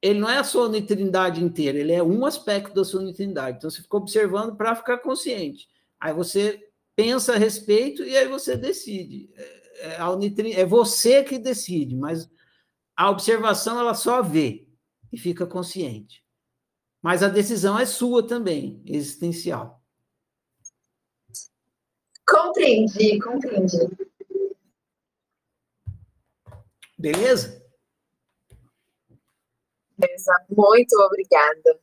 ele não é a sua unitrindade inteira, ele é um aspecto da sua unitrindade. Então você fica observando para ficar consciente. Aí você pensa a respeito e aí você decide. É, é, a é você que decide, mas a observação ela só vê e fica consciente. Mas a decisão é sua também, existencial. Compreendi, compreendi. Beleza? Beleza. Muito obrigada.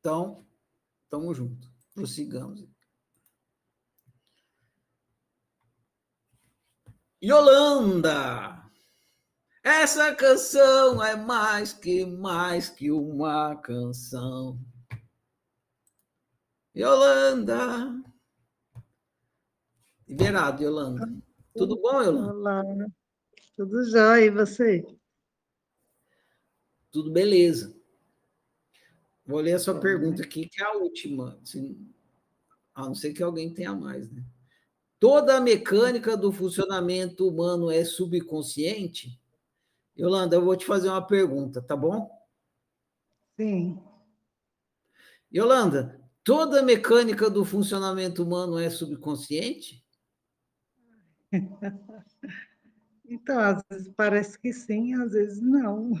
Então, tamo junto. Prossigamos. Yolanda! Essa canção é mais que mais que uma canção. Yolanda! Liberado, Yolanda. Tudo bom, Yolanda? Olá. Tudo jóia, e você? Tudo beleza. Vou ler a sua pergunta aqui, que é a última. Assim, A não ser que alguém tenha mais, né? Toda a mecânica do funcionamento humano é subconsciente? Yolanda, eu vou te fazer uma pergunta, tá bom? Sim. Yolanda, toda a mecânica do funcionamento humano é subconsciente? (laughs) Então, às vezes parece que sim, às vezes não.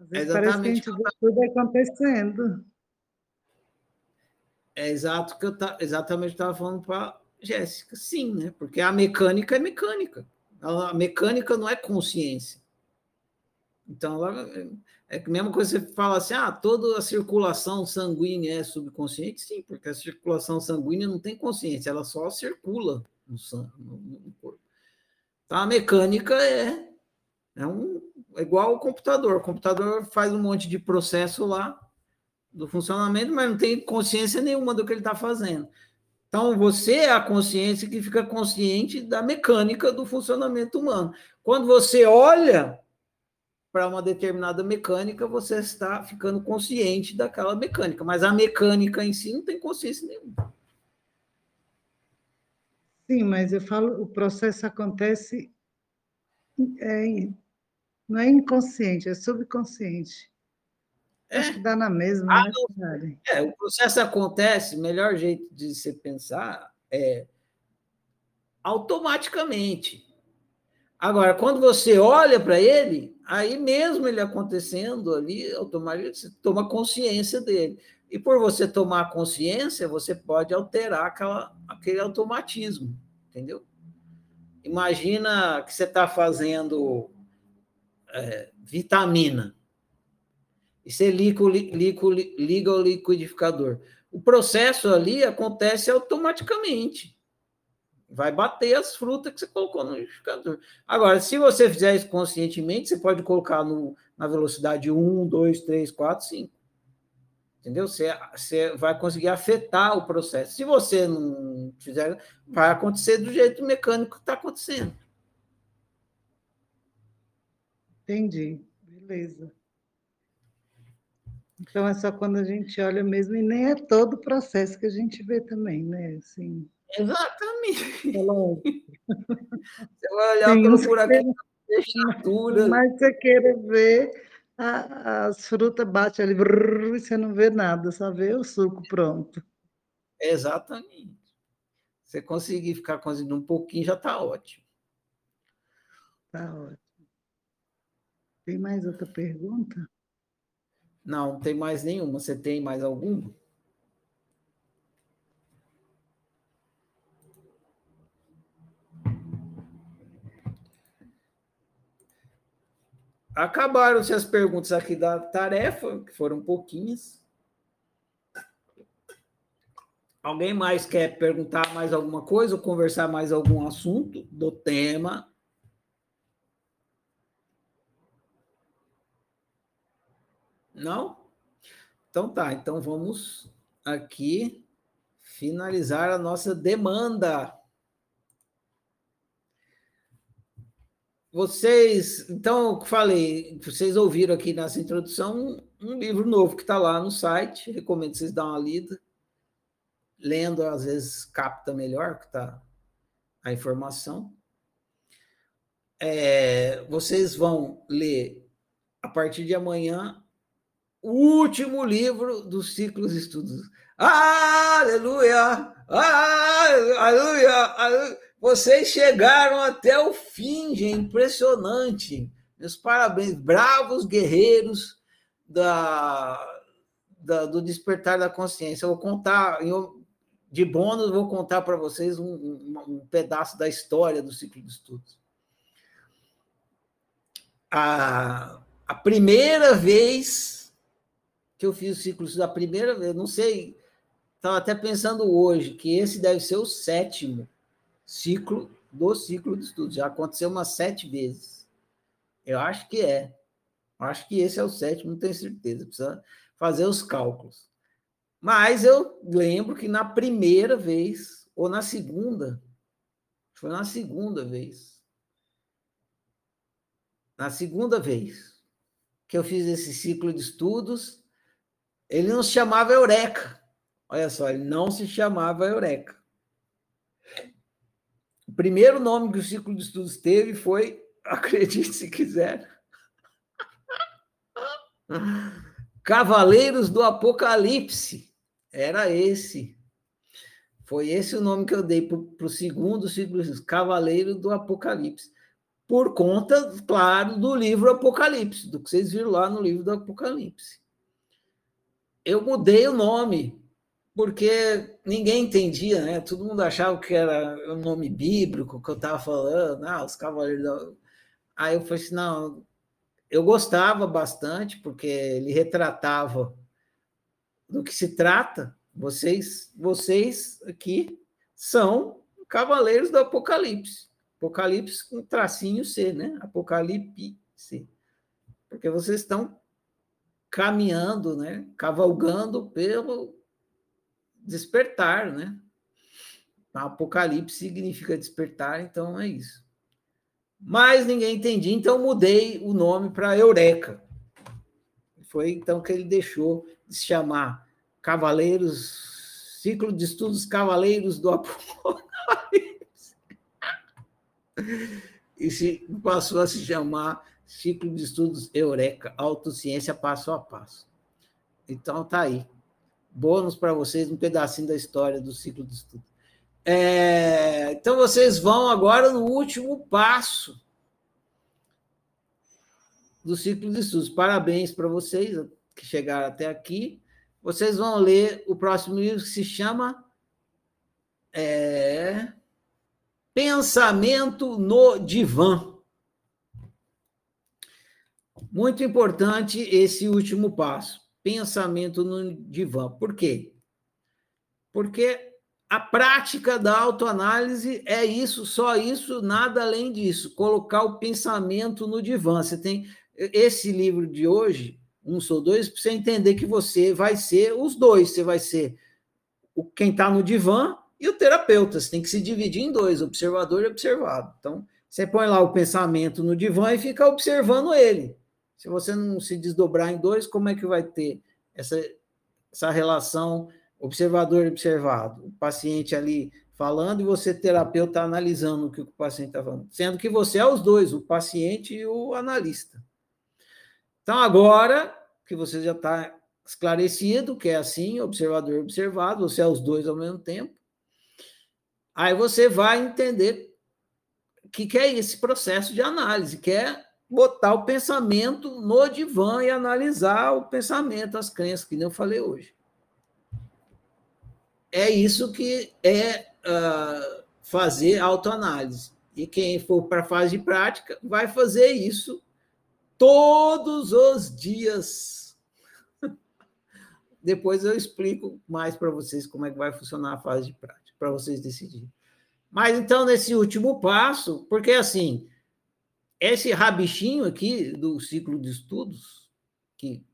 Às vezes É parece que a exatamente gente vê tudo acontecendo. É exato que eu ta, exatamente estava falando para Jéssica. Sim, né? Porque a mecânica é mecânica. A mecânica não é consciência. Então, é a mesma coisa que você fala assim: ah, toda a circulação sanguínea é subconsciente? Sim, porque a circulação sanguínea não tem consciência, ela só circula no, sangue, no, corpo. Então, a mecânica é, é, um, é igual ao computador. O computador faz um monte de processo lá do funcionamento, mas não tem consciência nenhuma do que ele está fazendo. Então, você é a consciência que fica consciente da mecânica do funcionamento humano. Quando você olha para uma determinada mecânica, você está ficando consciente daquela mecânica, mas a mecânica em si não tem consciência nenhuma. Sim, mas eu falo, o processo acontece, é, não é inconsciente, é subconsciente. Acho que dá na mesma, Ah, né? É, o processo acontece, o melhor jeito de você pensar é automaticamente. Agora, quando você olha para ele, aí mesmo ele acontecendo ali, automaticamente você toma consciência dele. E por você tomar consciência, você pode alterar aquela, aquele automatismo, entendeu? Imagina que você está fazendo é, vitamina e você liga liga liga o liquidificador. O processo ali acontece automaticamente. Vai bater as frutas que você colocou no liquidificador. Agora, se você fizer isso conscientemente, você pode colocar no, na velocidade 1, 2, 3, 4, 5. Entendeu? Você, você vai conseguir afetar o processo. Se você não fizer, vai acontecer do jeito mecânico que está acontecendo. Entendi, beleza. Então é só quando a gente olha mesmo, e nem é todo o processo que a gente vê também, né? Assim, Exatamente. é. Você vai olhar Tem pelo buraquinho da fechadura. (laughs) Mas você queira ver, a- as frutas batem ali, brrr, e você não vê nada, só vê o suco pronto. Exatamente. Você conseguir ficar cozinhando um pouquinho já está ótimo. Tá ótimo. Tem mais outra pergunta? Não, não tem mais nenhuma. Você tem mais alguma? Acabaram-se as perguntas aqui da tarefa, que foram pouquinhas. Alguém mais quer perguntar mais alguma coisa ou conversar mais algum assunto do tema? Não? Então tá, então vamos aqui finalizar a nossa demanda. Vocês, então, falei, vocês ouviram aqui nessa introdução um livro novo que está lá no site, recomendo vocês dar uma lida. Lendo, às vezes, capta melhor que tá a informação. É, vocês vão ler, a partir de amanhã, o último livro dos ciclos de estudos. Aleluia! Aleluia! aleluia. Vocês chegaram até o fim, gente. Impressionante. Meus parabéns. Bravos guerreiros da, da- do despertar da consciência. Eu vou contar, eu- de bônus, vou contar para vocês um, um- um pedaço da história do ciclo de estudos. A, a primeira vez que eu fiz o ciclo de estudos, a primeira vez, não sei, estava até pensando hoje que esse deve ser o sétimo ciclo do ciclo de estudos. Já aconteceu umas sete vezes. Eu acho que é. Eu acho que esse é o sétimo, não tenho certeza. Precisa fazer os cálculos. Mas eu lembro que na primeira vez, ou na segunda, foi na segunda vez. Na segunda vez que eu fiz esse ciclo de estudos, ele não se chamava Eureka. Olha só, ele não se chamava Eureka. O primeiro nome que o ciclo de estudos teve foi, (laughs) acredite se quiser, Cavaleiros do Apocalipse. Era esse. Foi esse o nome que eu dei para o segundo ciclo, Cavaleiro do Apocalipse. Por conta, claro, do livro Apocalipse, do que vocês viram lá no livro do Apocalipse. Eu mudei o nome, porque ninguém entendia, né? Todo mundo achava que era um nome bíblico que eu estava falando, ah, os Cavaleiros. Aí eu falei assim, não, eu gostava bastante, porque ele retratava do que se trata, vocês, vocês aqui são cavaleiros do Apocalipse. Apocalipse com tracinho C, né? Apocalipse. Porque vocês estão caminhando, né? Cavalgando pelo despertar, né? Apocalipse significa despertar, então é isso. Mas ninguém entendia, então mudei o nome para Eureka. Foi então que ele deixou de se chamar Cavaleiros, ciclo de estudos Cavaleiros do Apocalipse. (laughs) E se, passou a se chamar Ciclo de Estudos Eureka, Autociência Passo a Passo. Então tá aí. Bônus para vocês, um pedacinho da história do ciclo de estudos. É, então vocês vão agora no último passo do ciclo de estudos. Parabéns para vocês que chegaram até aqui vocês vão ler o próximo livro que se chama é, Pensamento no Divã. Muito importante esse último passo, pensamento no divã. Por quê? Porque a prática da autoanálise é isso, só isso, nada além disso, colocar o pensamento no divã. Você tem esse livro de hoje, um sou dois, para você entender que você vai ser os dois. Você vai ser o quem está no divã e o terapeuta. Você tem que se dividir em dois, observador e observado. Então, você põe lá o pensamento no divã e fica observando ele. Se você não se desdobrar em dois, como é que vai ter essa, essa relação observador e observado? O paciente ali falando e você, terapeuta, analisando o que o paciente está falando. Sendo que você é os dois, o paciente e o analista. Então, agora que você já está esclarecido que é assim, observador observado, você é os dois ao mesmo tempo, aí você vai entender o que, que é esse processo de análise, que é botar o pensamento no divã e analisar o pensamento, as crenças, que nem eu falei hoje. É isso que é uh, fazer autoanálise. E quem for para a fase de prática vai fazer isso todos os dias. (laughs) Depois eu explico mais para vocês como é que vai funcionar a fase de prática, para vocês decidirem. Mas então, nesse último passo, porque assim, esse rabichinho aqui do ciclo de estudos, que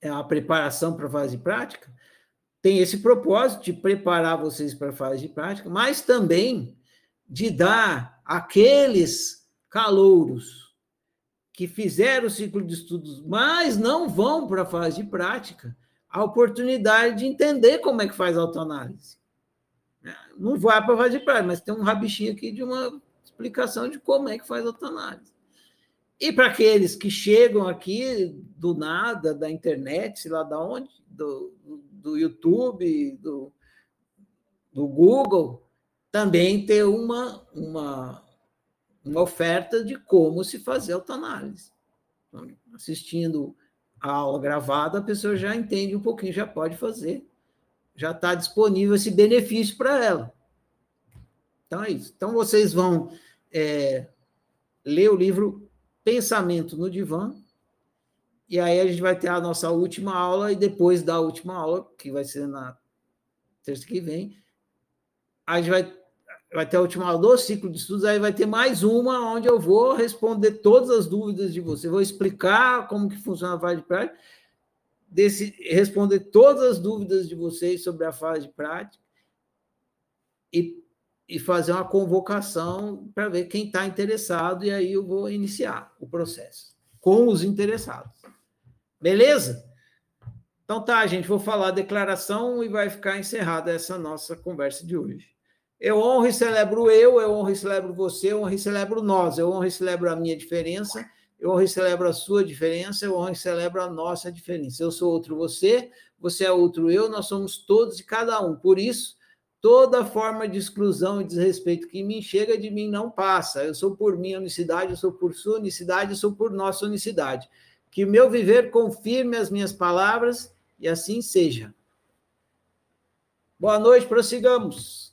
é a preparação para a fase de prática, tem esse propósito de preparar vocês para a fase de prática, mas também de dar aqueles calouros que fizeram o ciclo de estudos, mas não vão para a fase de prática, a oportunidade de entender como é que faz autoanálise. É, não vai para a fase de prática, mas tem um rabichinho aqui de uma explicação de como é que faz autoanálise. E para aqueles que chegam aqui do nada, da internet, sei lá da onde, do, do YouTube, do, do Google, também ter uma, uma, uma oferta de como se fazer autoanálise. Então, assistindo a aula gravada, a pessoa já entende um pouquinho, já pode fazer, já está disponível esse benefício para ela. Então é isso. Então vocês vão é, ler o livro Pensamento no Divã, e aí a gente vai ter a nossa última aula, e depois da última aula, que vai ser na terça que vem, a gente vai vai ter a última aula do ciclo de estudos, aí vai ter mais uma onde eu vou responder todas as dúvidas de você. Vou explicar como que funciona a fase de prática, desse, responder todas as dúvidas de vocês sobre a fase de prática e, e fazer uma convocação para ver quem está interessado, e aí eu vou iniciar o processo com os interessados. Beleza? Então tá, gente, vou falar a declaração e vai ficar encerrada essa nossa conversa de hoje. Eu honro e celebro eu, eu honro e celebro você, eu honro e celebro nós, eu honro e celebro a minha diferença, eu honro e celebro a sua diferença, eu honro e celebro a nossa diferença. Eu sou outro você, você é outro eu, nós somos todos e cada um. Por isso, toda forma de exclusão e desrespeito que me chega de mim não passa. Eu sou por minha unicidade, eu sou por sua unicidade, eu sou por nossa unicidade. Que o meu viver confirme as minhas palavras e assim seja. Boa noite, prossigamos.